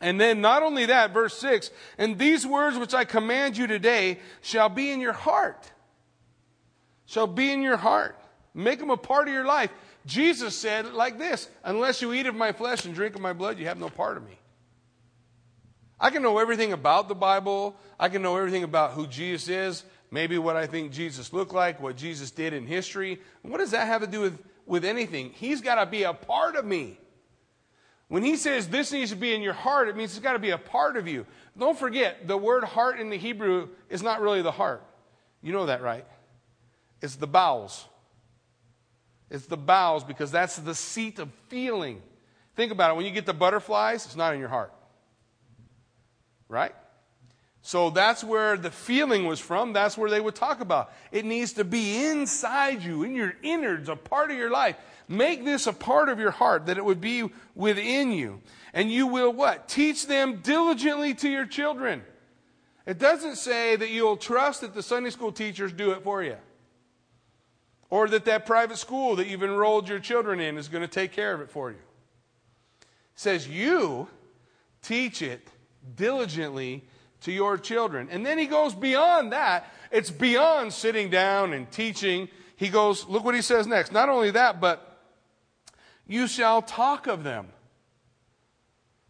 Speaker 1: And then not only that, verse 6, and these words which I command you today shall be in your heart. Shall be in your heart. Make them a part of your life. Jesus said like this Unless you eat of my flesh and drink of my blood, you have no part of me. I can know everything about the Bible. I can know everything about who Jesus is, maybe what I think Jesus looked like, what Jesus did in history. What does that have to do with, with anything? He's got to be a part of me. When he says this needs to be in your heart, it means it's got to be a part of you. Don't forget, the word heart in the Hebrew is not really the heart. You know that, right? It's the bowels. It's the bowels because that's the seat of feeling. Think about it. When you get the butterflies, it's not in your heart. Right? So that's where the feeling was from. That's where they would talk about. It needs to be inside you, in your innards, a part of your life. Make this a part of your heart, that it would be within you. And you will what? Teach them diligently to your children. It doesn't say that you'll trust that the Sunday school teachers do it for you. Or that that private school that you've enrolled your children in is going to take care of it for you. It says you teach it diligently to your children. And then he goes beyond that. It's beyond sitting down and teaching. He goes, look what he says next. Not only that, but you shall talk of them.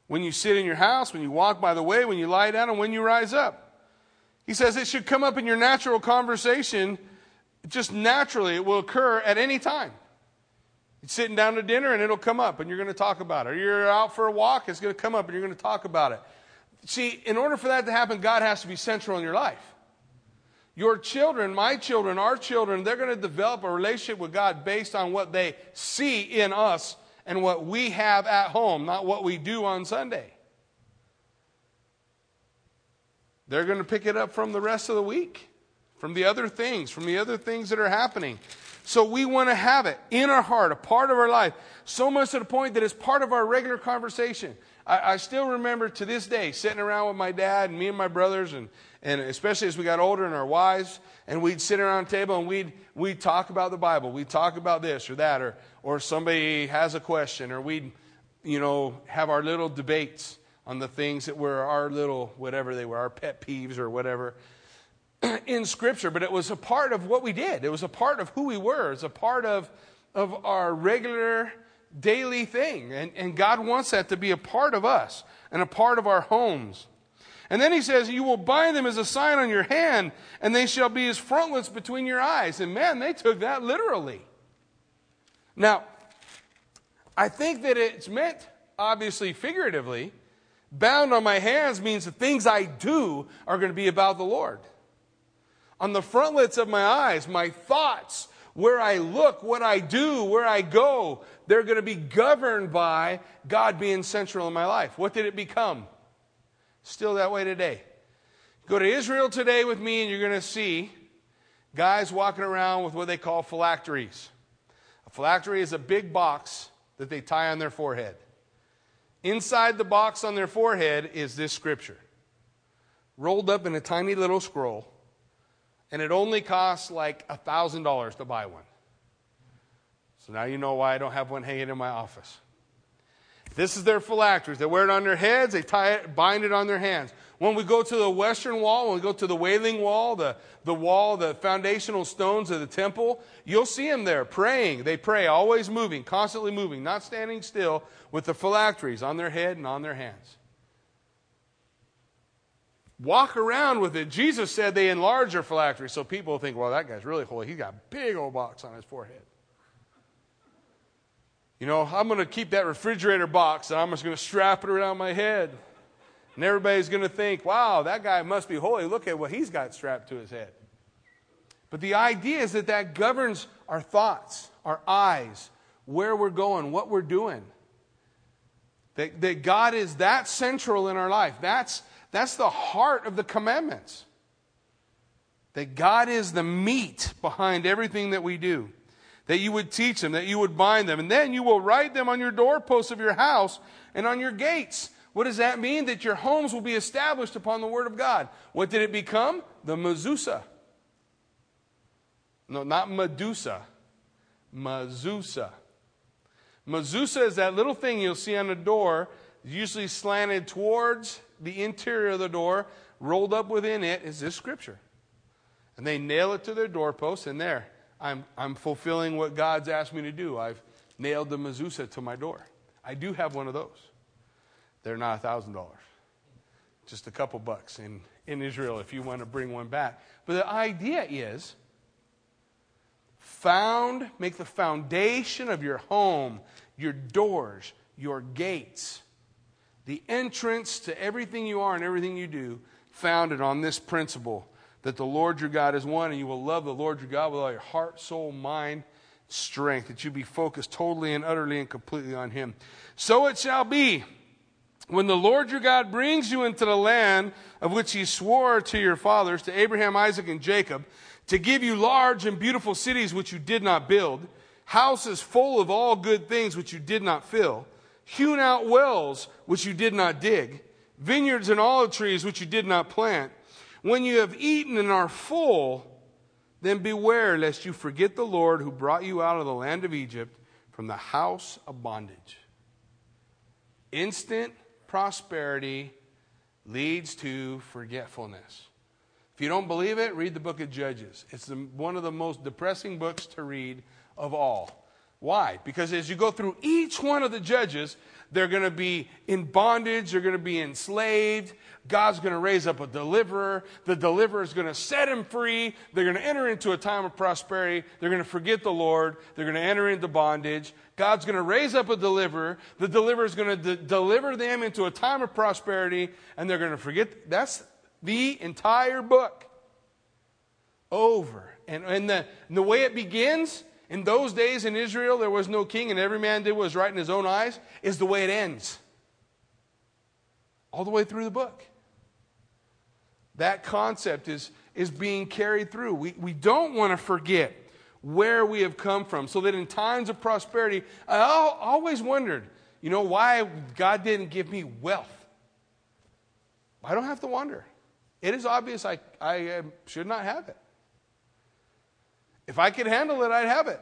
Speaker 1: When you sit in your house, when you walk by the way, when you lie down, and when you rise up. He says it should come up in your natural conversation, just naturally. It will occur at any time. You're sitting down to dinner and it'll come up and you're going to talk about it. Or you're out for a walk, it's going to come up and you're going to talk about it. See, in order for that to happen, God has to be central in your life. Your children, my children, our children, they're going to develop a relationship with God based on what they see in us and what we have at home, not what we do on Sunday. They're going to pick it up from the rest of the week, from the other things, from the other things that are happening. So we want to have it in our heart, a part of our life, so much to the point that it's part of our regular conversation. I, I still remember to this day sitting around with my dad and me and my brothers, and, and especially as we got older and our wives, and we'd sit around a table and we'd, we'd talk about the Bible. We'd talk about this or that, or, or somebody has a question, or we'd, you know, have our little debates on the things that were our little, whatever they were, our pet peeves or whatever in Scripture. But it was a part of what we did, it was a part of who we were, it was a part of, of our regular daily thing. And, and God wants that to be a part of us and a part of our homes. And then he says, You will bind them as a sign on your hand, and they shall be as frontlets between your eyes. And man, they took that literally. Now, I think that it's meant, obviously, figuratively, Bound on my hands means the things I do are going to be about the Lord. On the frontlets of my eyes, my thoughts, where I look, what I do, where I go, they're going to be governed by God being central in my life. What did it become? Still that way today. Go to Israel today with me, and you're going to see guys walking around with what they call phylacteries. A phylactery is a big box that they tie on their forehead. Inside the box on their forehead is this scripture, rolled up in a tiny little scroll, and it only costs like a $1,000 to buy one. So now you know why I don't have one hanging in my office. This is their phylacteries. They wear it on their heads, they tie it, bind it on their hands. When we go to the western wall, when we go to the wailing wall, the, the wall, the foundational stones of the temple, you'll see them there praying. They pray, always moving, constantly moving, not standing still, with the phylacteries on their head and on their hands. Walk around with it. Jesus said they enlarge their phylacteries, so people think, well, that guy's really holy. He's got a big old box on his forehead. You know, I'm going to keep that refrigerator box and I'm just going to strap it around my head. And everybody's going to think, wow, that guy must be holy. Look at what he's got strapped to his head. But the idea is that that governs our thoughts, our eyes, where we're going, what we're doing. That, that God is that central in our life. That's, that's the heart of the commandments. That God is the meat behind everything that we do that you would teach them, that you would bind them, and then you will write them on your doorposts of your house and on your gates. What does that mean? That your homes will be established upon the Word of God. What did it become? The mezuzah. No, not Medusa. Mezuzah. Mezuzah is that little thing you'll see on the door, usually slanted towards the interior of the door. Rolled up within it is this scripture. And they nail it to their doorpost, and there, I'm, I'm fulfilling what God's asked me to do. I've nailed the mezuzah to my door. I do have one of those. They're not $1,000, just a couple bucks in, in Israel if you want to bring one back. But the idea is found, make the foundation of your home, your doors, your gates, the entrance to everything you are and everything you do, founded on this principle that the Lord your God is one, and you will love the Lord your God with all your heart, soul, mind, strength, that you be focused totally and utterly and completely on Him. So it shall be when the Lord your God brings you into the land of which He swore to your fathers, to Abraham, Isaac, and Jacob, to give you large and beautiful cities which you did not build, houses full of all good things which you did not fill, hewn out wells which you did not dig, vineyards and olive trees which you did not plant when you have eaten and are full, then beware lest you forget the Lord who brought you out of the land of Egypt from the house of bondage. Instant prosperity leads to forgetfulness. If you don't believe it, read the book of Judges. It's the, one of the most depressing books to read of all. Why? Because as you go through each one of the judges, they're going to be in bondage, they're going to be enslaved, God's going to raise up a deliverer. The deliverer is going to set him free. They're going to enter into a time of prosperity. They're going to forget the Lord. They're going to enter into bondage. God's going to raise up a deliverer. The deliverer is going to de- deliver them into a time of prosperity, and they're going to forget. That's the entire book. Over. And, and, the, and the way it begins, in those days in Israel, there was no king, and every man did what was right in his own eyes, is the way it ends. All the way through the book. That concept is, is being carried through. We, we don't want to forget where we have come from so that in times of prosperity, I always wondered, you know, why God didn't give me wealth. I don't have to wonder. It is obvious I, I um, should not have it. If I could handle it, I'd have it.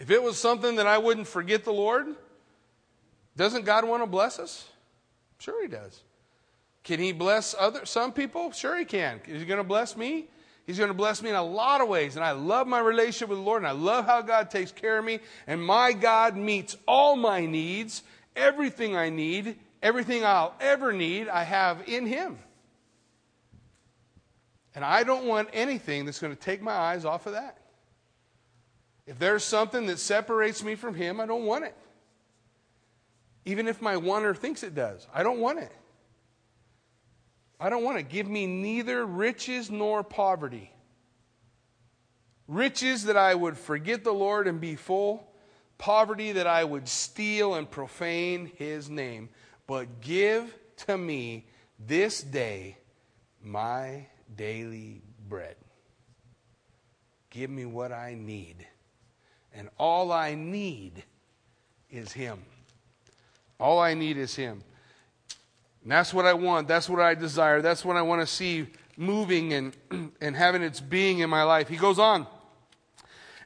Speaker 1: If it was something that I wouldn't forget the Lord, doesn't God want to bless us? Sure, He does. Can He bless other some people? Sure, He can. Is He going to bless me? He's going to bless me in a lot of ways. And I love my relationship with the Lord, and I love how God takes care of me. And my God meets all my needs, everything I need, everything I'll ever need, I have in Him. And I don't want anything that's going to take my eyes off of that. If there's something that separates me from Him, I don't want it. Even if my wanter thinks it does, I don't want it. I don't want it. Give me neither riches nor poverty. Riches that I would forget the Lord and be full, poverty that I would steal and profane His name. But give to me this day my daily bread. Give me what I need. And all I need is Him. All I need is Him. And that's what I want. That's what I desire. That's what I want to see moving and, and having its being in my life. He goes on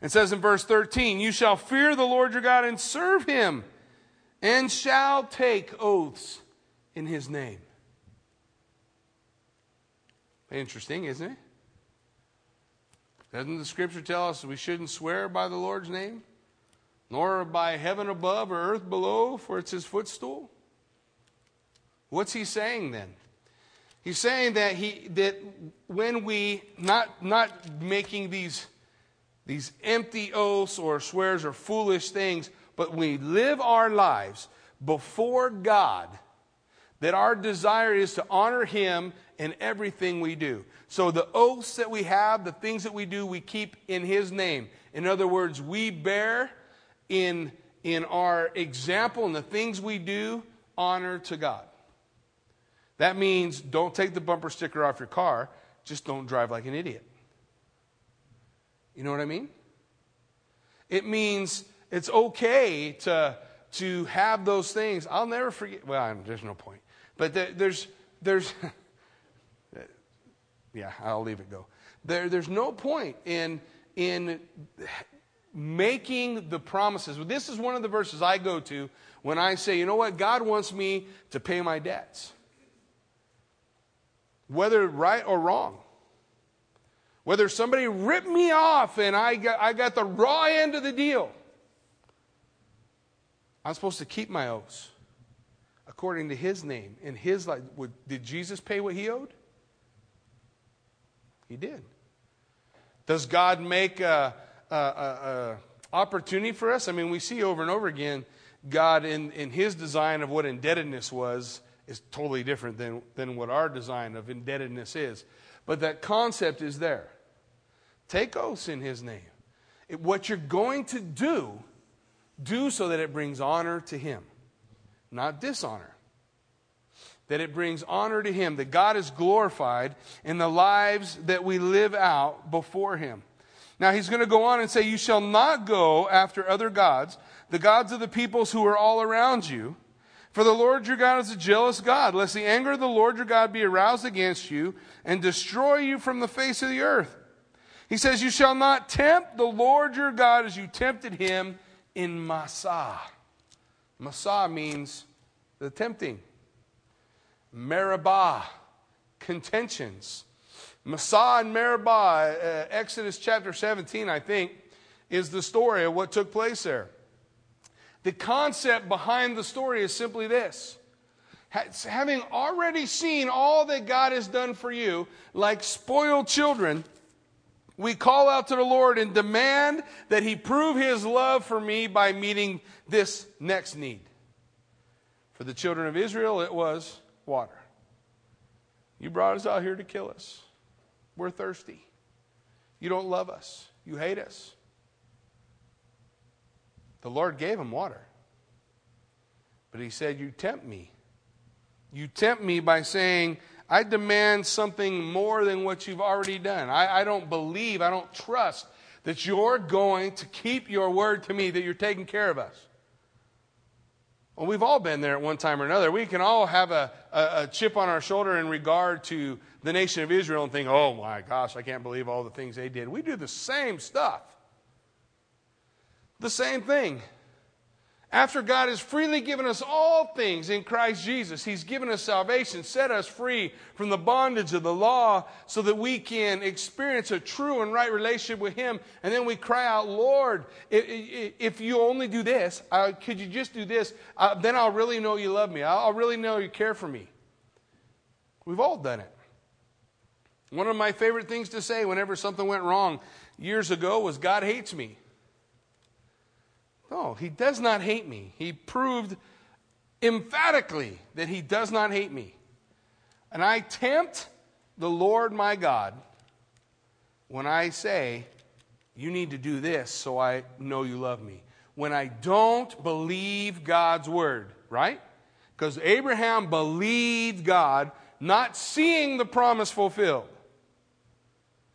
Speaker 1: and says in verse 13, You shall fear the Lord your God and serve Him, and shall take oaths in His name. Interesting, isn't it? Doesn't the scripture tell us we shouldn't swear by the Lord's name? Nor by heaven above or earth below, for it's his footstool? What's he saying then? He's saying that he that when we not not making these these empty oaths or swears or foolish things, but we live our lives before God, that our desire is to honor him in everything we do. So the oaths that we have, the things that we do, we keep in His name. In other words, we bear in, in our example and the things we do honor to God. That means don't take the bumper sticker off your car, just don't drive like an idiot. You know what I mean? It means it's okay to, to have those things. I'll never forget. Well, there's no point. But there's, there's, yeah, I'll leave it go. There, there's no point in, in making the promises. This is one of the verses I go to when I say, you know what, God wants me to pay my debts. Whether right or wrong. Whether somebody ripped me off and I got, I got the raw end of the deal. I'm supposed to keep my oaths according to his name and his life. Did Jesus pay what he owed? He did. Does God make a, a, a, opportunity for us? I mean, we see over and over again God in, in his design of what indebtedness was is totally different than, than what our design of indebtedness is. But that concept is there. Take oaths in his name. It, what you're going to do, do so that it brings honor to him, not dishonor that it brings honor to Him, that God is glorified in the lives that we live out before Him. Now, He's going to go on and say, You shall not go after other gods, the gods of the peoples who are all around you. For the Lord your God is a jealous God, lest the anger of the Lord your God be aroused against you and destroy you from the face of the earth. He says, You shall not tempt the Lord your God as you tempted him in Massah. Massah means the tempting. Meribah, contentions. Massah and Meribah, uh, Exodus chapter 17, I think, is the story of what took place there. The concept behind the story is simply this having already seen all that God has done for you, like spoiled children, we call out to the Lord and demand that He prove His love for me by meeting this next need. For the children of Israel, it was water. You brought us out here to kill us. We're thirsty. You don't love us. You hate us. The Lord gave him water. But he said, You tempt me. You tempt me by saying, I demand something more than what you've already done. I, I don't believe, I don't trust that you're going to keep your word to me, that you're taking care of us. Well, we've all been there at one time or another. We can all have a, a, a, chip on our shoulder in regard to the nation of Israel and think, oh my gosh, I can't believe all the things they did. We do the same stuff. The same thing. After God has freely given us all things in Christ Jesus, He's given us salvation, set us free from the bondage of the law so that we can experience a true and right relationship with Him. And then we cry out, Lord, if you only do this, uh, could you just do this? Uh, then I'll really know you love me. I'll really know you care for me. We've all done it. One of my favorite things to say whenever something went wrong years ago was, God hates me. No, he does not hate me. He proved emphatically that he does not hate me. And I tempt the Lord my God when I say, You need to do this so I know you love me. When I don't believe God's word, right? Because Abraham believed God, not seeing the promise fulfilled.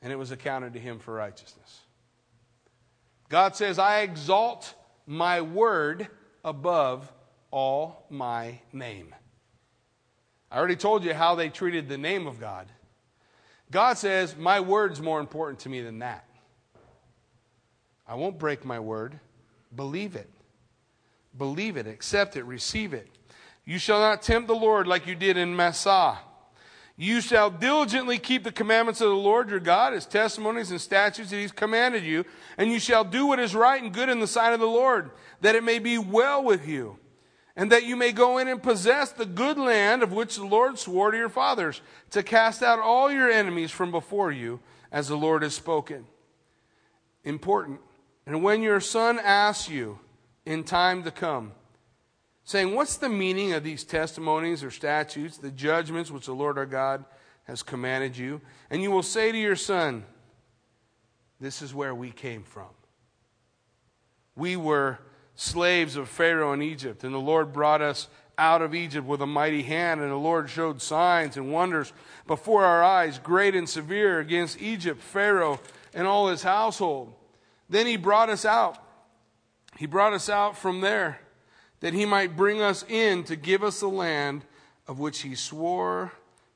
Speaker 1: And it was accounted to him for righteousness. God says, I exalt my word above all my name. I already told you how they treated the name of God. God says, My word's more important to me than that. I won't break my word. Believe it. Believe it, accept it, receive it. You shall not tempt the Lord like you did in Massah you shall diligently keep the commandments of the Lord your God, his testimonies and statutes that he's commanded you, and you shall do what is right and good in the sight of the Lord, that it may be well with you, and that you may go in and possess the good land of which the Lord swore to your fathers, to cast out all your enemies from before you, as the Lord has spoken. Important. And when your son asks you in time to come, saying, What's the meaning of these testimonies or statutes, the judgments which the Lord our God has commanded you? And you will say to your son, This is where we came from. We were slaves of Pharaoh in Egypt, and the Lord brought us out of Egypt with a mighty hand, and the Lord showed signs and wonders before our eyes, great and severe, against Egypt, Pharaoh, and all his household. Then he brought us out. He brought us out from there that he might bring us in to give us the land of which he swore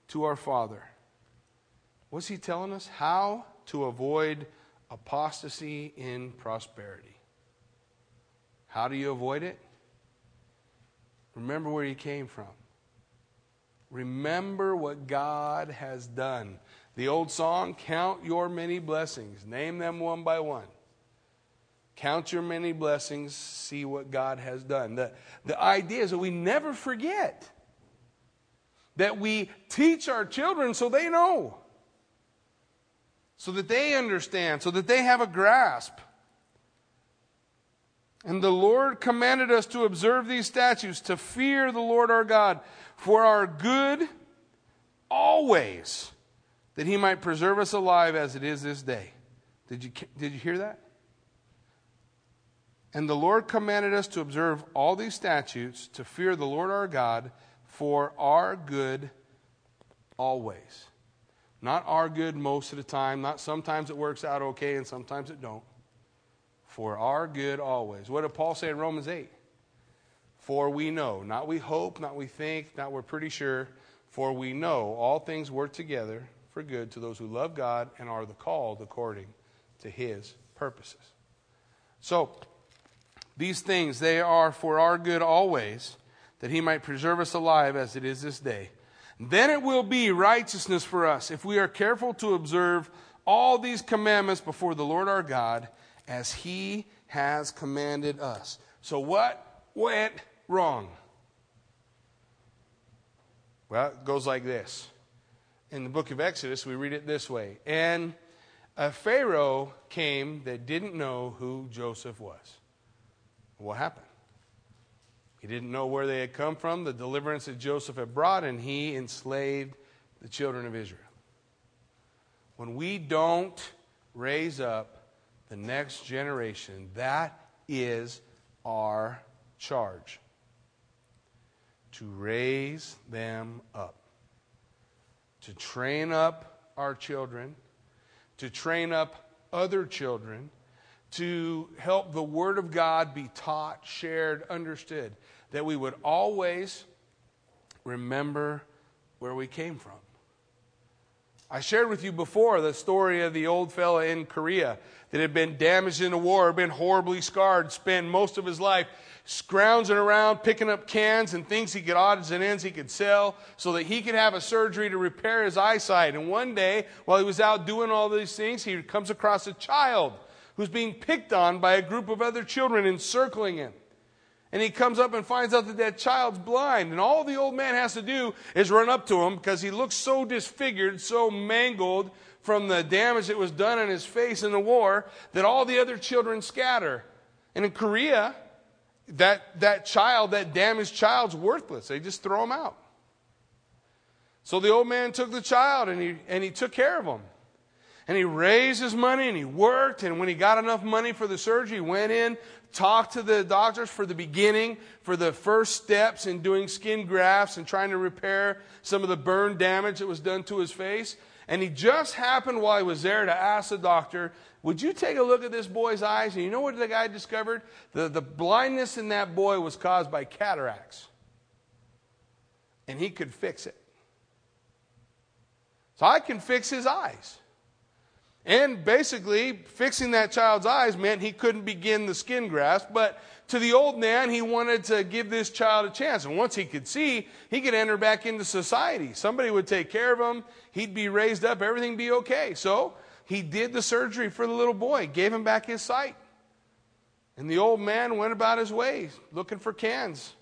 Speaker 1: to our father. What's he telling us? How to avoid apostasy in prosperity. How do you avoid it? Remember where you came from. Remember what God has done. The old song, Count Your Many Blessings. Name them one by one. Count your many blessings, see what God has done. The, the idea is that we never forget, that we teach our children so they know, so that they understand, so that they have a grasp. And the Lord commanded us to observe these statutes, to fear the Lord our God for our good always, that he might preserve us alive as it is this day. Did you, did you hear that? And the Lord commanded us to observe all these statutes, to fear the Lord our God for our good always. Not our good most of the time, not sometimes it works out okay and sometimes it don't. For our good always. What did Paul say in Romans 8? For we know, not we hope, not we think, not we're pretty sure, for we know all things work together for good to those who love God and are the called according to his purposes. So, these things, they are for our good always, that he might preserve us alive as it is this day. Then it will be righteousness for us if we are careful to observe all these commandments before the Lord our God as he has commanded us. So, what went wrong? Well, it goes like this. In the book of Exodus, we read it this way And a Pharaoh came that didn't know who Joseph was. What happened? He didn't know where they had come from, the deliverance that Joseph had brought, and he enslaved the children of Israel. When we don't raise up the next generation, that is our charge to raise them up. to train up our children, to train up other children, to help the Word of God be taught, shared, understood, that we would always remember where we came from. I shared with you before the story of the old fella in Korea that had been damaged in the war, been horribly scarred, spent most of his life scrounging around, picking up cans and things he could odds and ends he could sell so that he could have a surgery to repair his eyesight. And one day, while he was out doing all these things, he comes across a child who's being picked on by a group of other children encircling him. And he comes up and finds out that that child's blind. And all the old man has to do is run up to him because he looks so disfigured, so mangled from the damage that was done in his face in the war that all the other children scatter. And in Korea, that, that child, that damaged child's worthless. They just throw him out. So the old man took the child and he, and he took care of him. And he raised his money and he worked. And when he got enough money for the surgery, he went in, talked to the doctors for the beginning, for the first steps in doing skin grafts and trying to repair some of the burn damage that was done to his face. And he just happened while he was there to ask the doctor, Would you take a look at this boy's eyes? And you know what the guy discovered? The, the blindness in that boy was caused by cataracts. And he could fix it. So I can fix his eyes. And basically, fixing that child's eyes meant he couldn't begin the skin graft. But to the old man, he wanted to give this child a chance. And once he could see, he could enter back into society. Somebody would take care of him. He'd be raised up. Everything be okay. So he did the surgery for the little boy, gave him back his sight. And the old man went about his way looking for cans.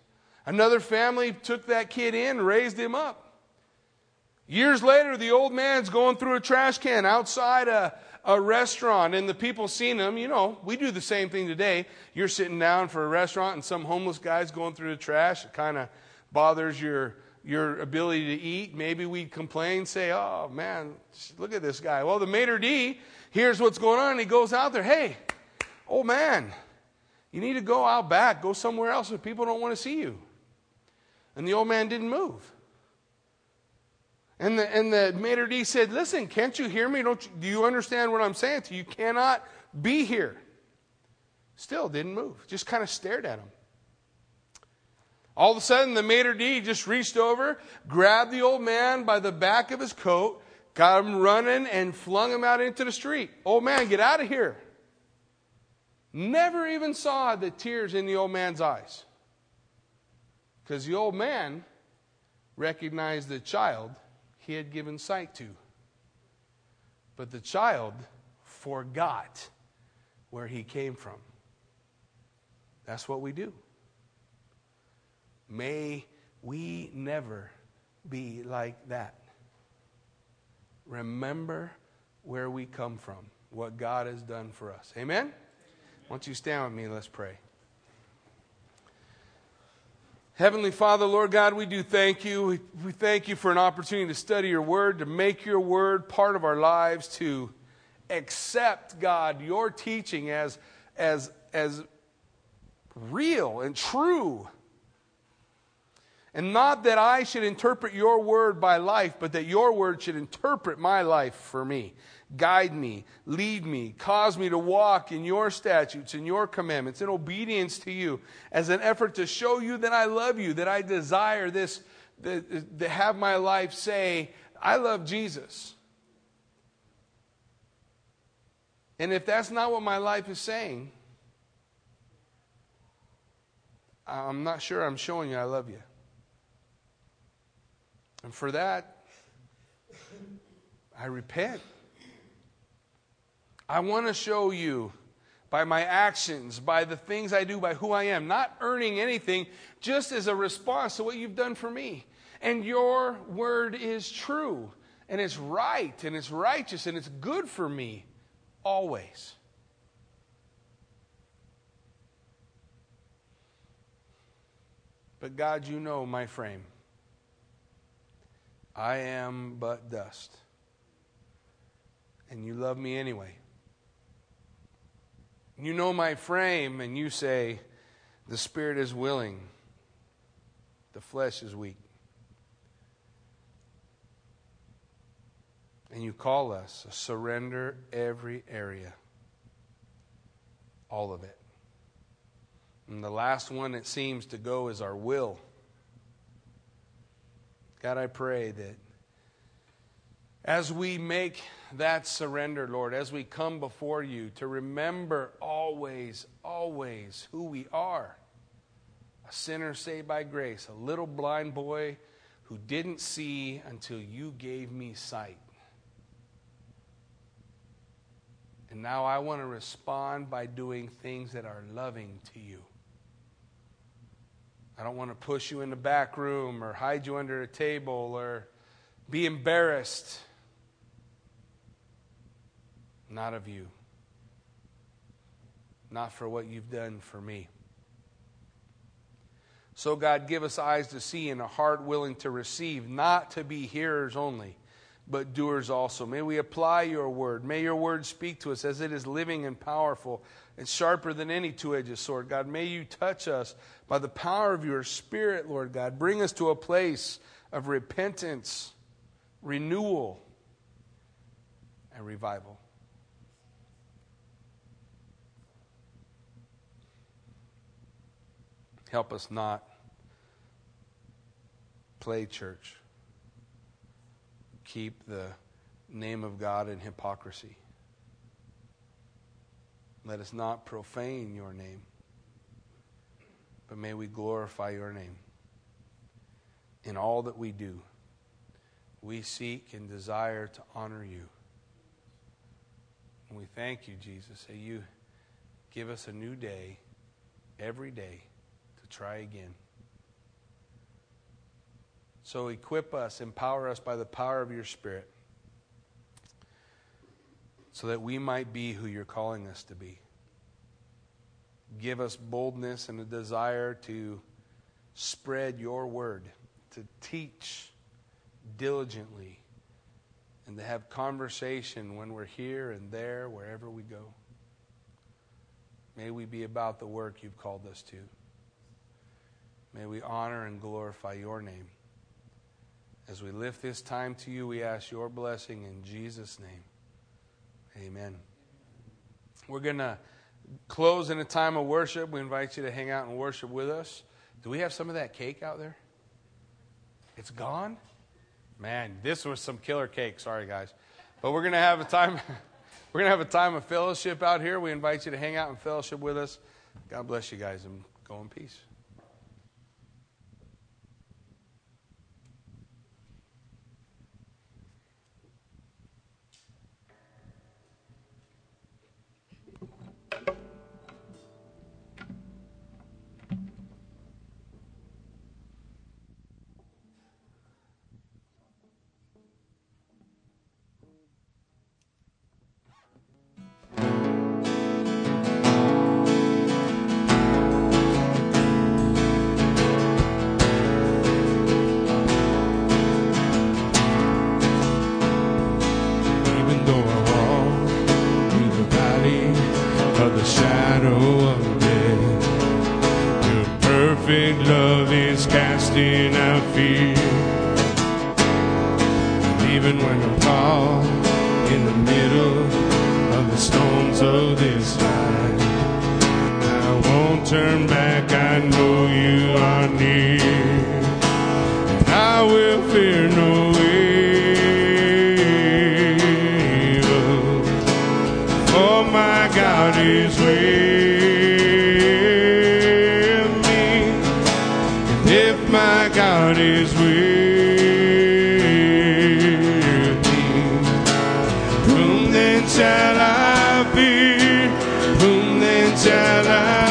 Speaker 1: Another family took that kid in, raised him up. Years later, the old man's going through a trash can outside a, a restaurant, and the people seen him. You know, we do the same thing today. You're sitting down for a restaurant, and some homeless guy's going through the trash. It kind of bothers your your ability to eat. Maybe we'd complain, say, "Oh man, look at this guy." Well, the maitre d hears what's going on, and he goes out there. Hey, old man, you need to go out back. Go somewhere else where people don't want to see you. And the old man didn't move. And the, and the maitre d' said, Listen, can't you hear me? Don't you, do you understand what I'm saying to you? You cannot be here. Still didn't move, just kind of stared at him. All of a sudden, the maitre d' just reached over, grabbed the old man by the back of his coat, got him running, and flung him out into the street. Old man, get out of here. Never even saw the tears in the old man's eyes. Because the old man recognized the child he had given sight to. But the child forgot where he came from. That's what we do. May we never be like that. Remember where we come from, what God has done for us. Amen? Why don't you stand with me? Let's pray. Heavenly Father, Lord God, we do thank you. We, we, thank you for an opportunity to study your word, to make your word part of our lives, to accept, God, your teaching as, as, as real and true. And not that I should interpret your word by life, but that your word should interpret my life for me guide me, lead me, cause me to walk in your statutes and your commandments in obedience to you as an effort to show you that I love you, that I desire this, to have my life say, I love Jesus. And if that's not what my life is saying, I'm not sure I'm showing you I love you. And for that, I repent. I want to show you by my actions, by the things I do, by who I am, not earning anything, just as a response to what you've done for me. And your word is true, and it's right, and it's righteous, and it's good for me always. But God, you know my frame. I am but dust. And you love me anyway. You know my frame, and you say, The spirit is willing, the flesh is weak. And you call us surrender every area, all of it. And the last one that seems to go is our will. God, I pray that as we make that surrender, Lord, as we come before you, to remember always, always who we are a sinner saved by grace, a little blind boy who didn't see until you gave me sight. And now I want to respond by doing things that are loving to you. I don't want to push you in the back room or hide you under a table or be embarrassed. Not of you. Not for what you've done for me. So, God, give us eyes to see and a heart willing to receive, not to be hearers only, but doers also. May we apply your word. May your word speak to us as it is living and powerful and sharper than any two edged sword. God, may you touch us by the power of your spirit, Lord God. Bring us to a place of repentance, renewal, and revival. Help us not play church. Keep the name of God in hypocrisy. Let us not profane your name, but may we glorify your name in all that we do. We seek and desire to honor you. And we thank you, Jesus, that you give us a new day every day try again. So equip us, empower us by the power of your Spirit, so that we might be who you're calling us to be. Give us boldness and a desire to spread your word, to teach diligently, and to have conversation when we're here and there, wherever we go. May we be about the work you've called us to. May we honor and glorify your name. As we lift this time to you, we ask your blessing in Jesus' name. Amen. We're going to close in a time of worship. We invite you to hang out and worship with us. Do we have some of that cake out there? It's gone? Man, this was some killer cake. Sorry, guys. But we're going to have a time. We're going to have a time of fellowship out here. We invite you to hang out and fellowship with us. God bless you guys and go in peace.
Speaker 2: That is coming for the heart that holds on.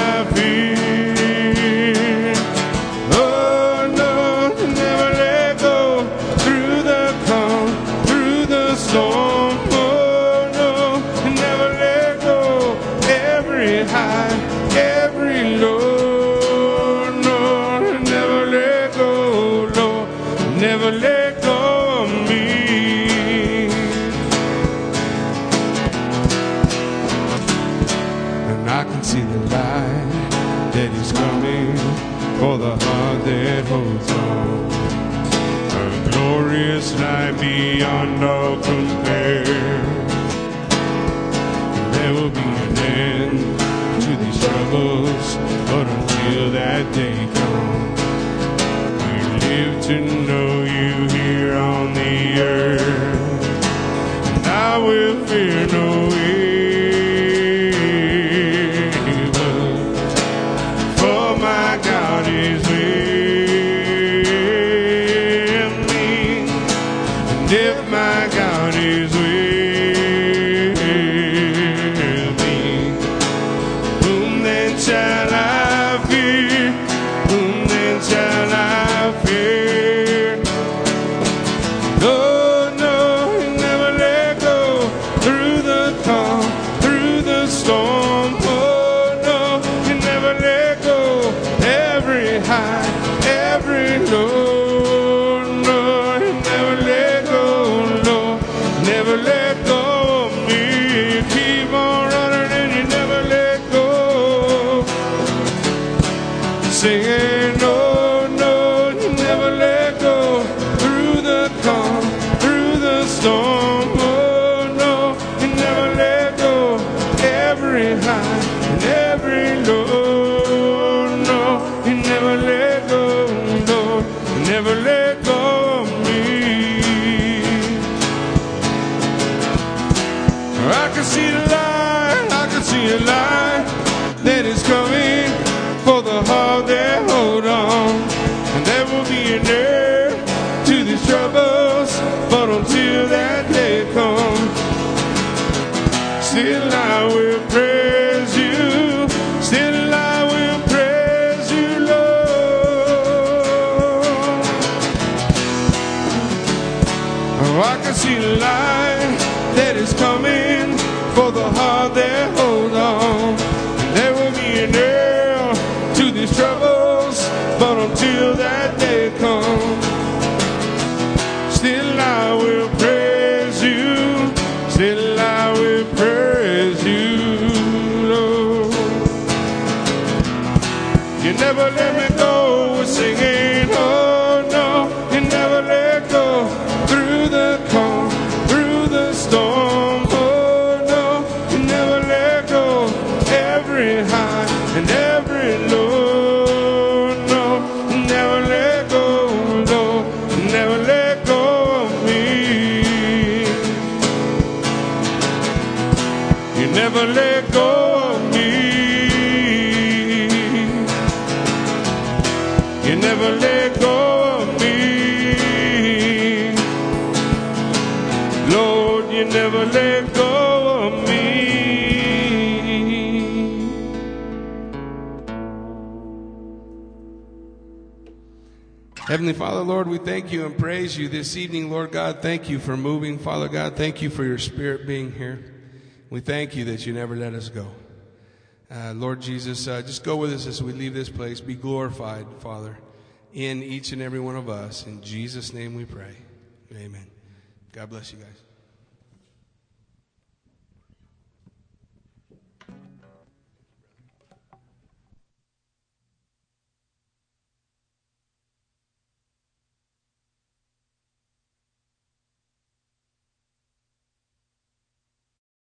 Speaker 1: Heavenly Father, Lord, we thank you and praise you this evening, Lord God. Thank you for moving, Father God. Thank you for your spirit being here. We thank you that you never let us go. Uh, Lord Jesus, uh, just go with us as we leave this place. Be glorified, Father, in each and every one of us. In Jesus' name we pray. Amen. God bless you guys.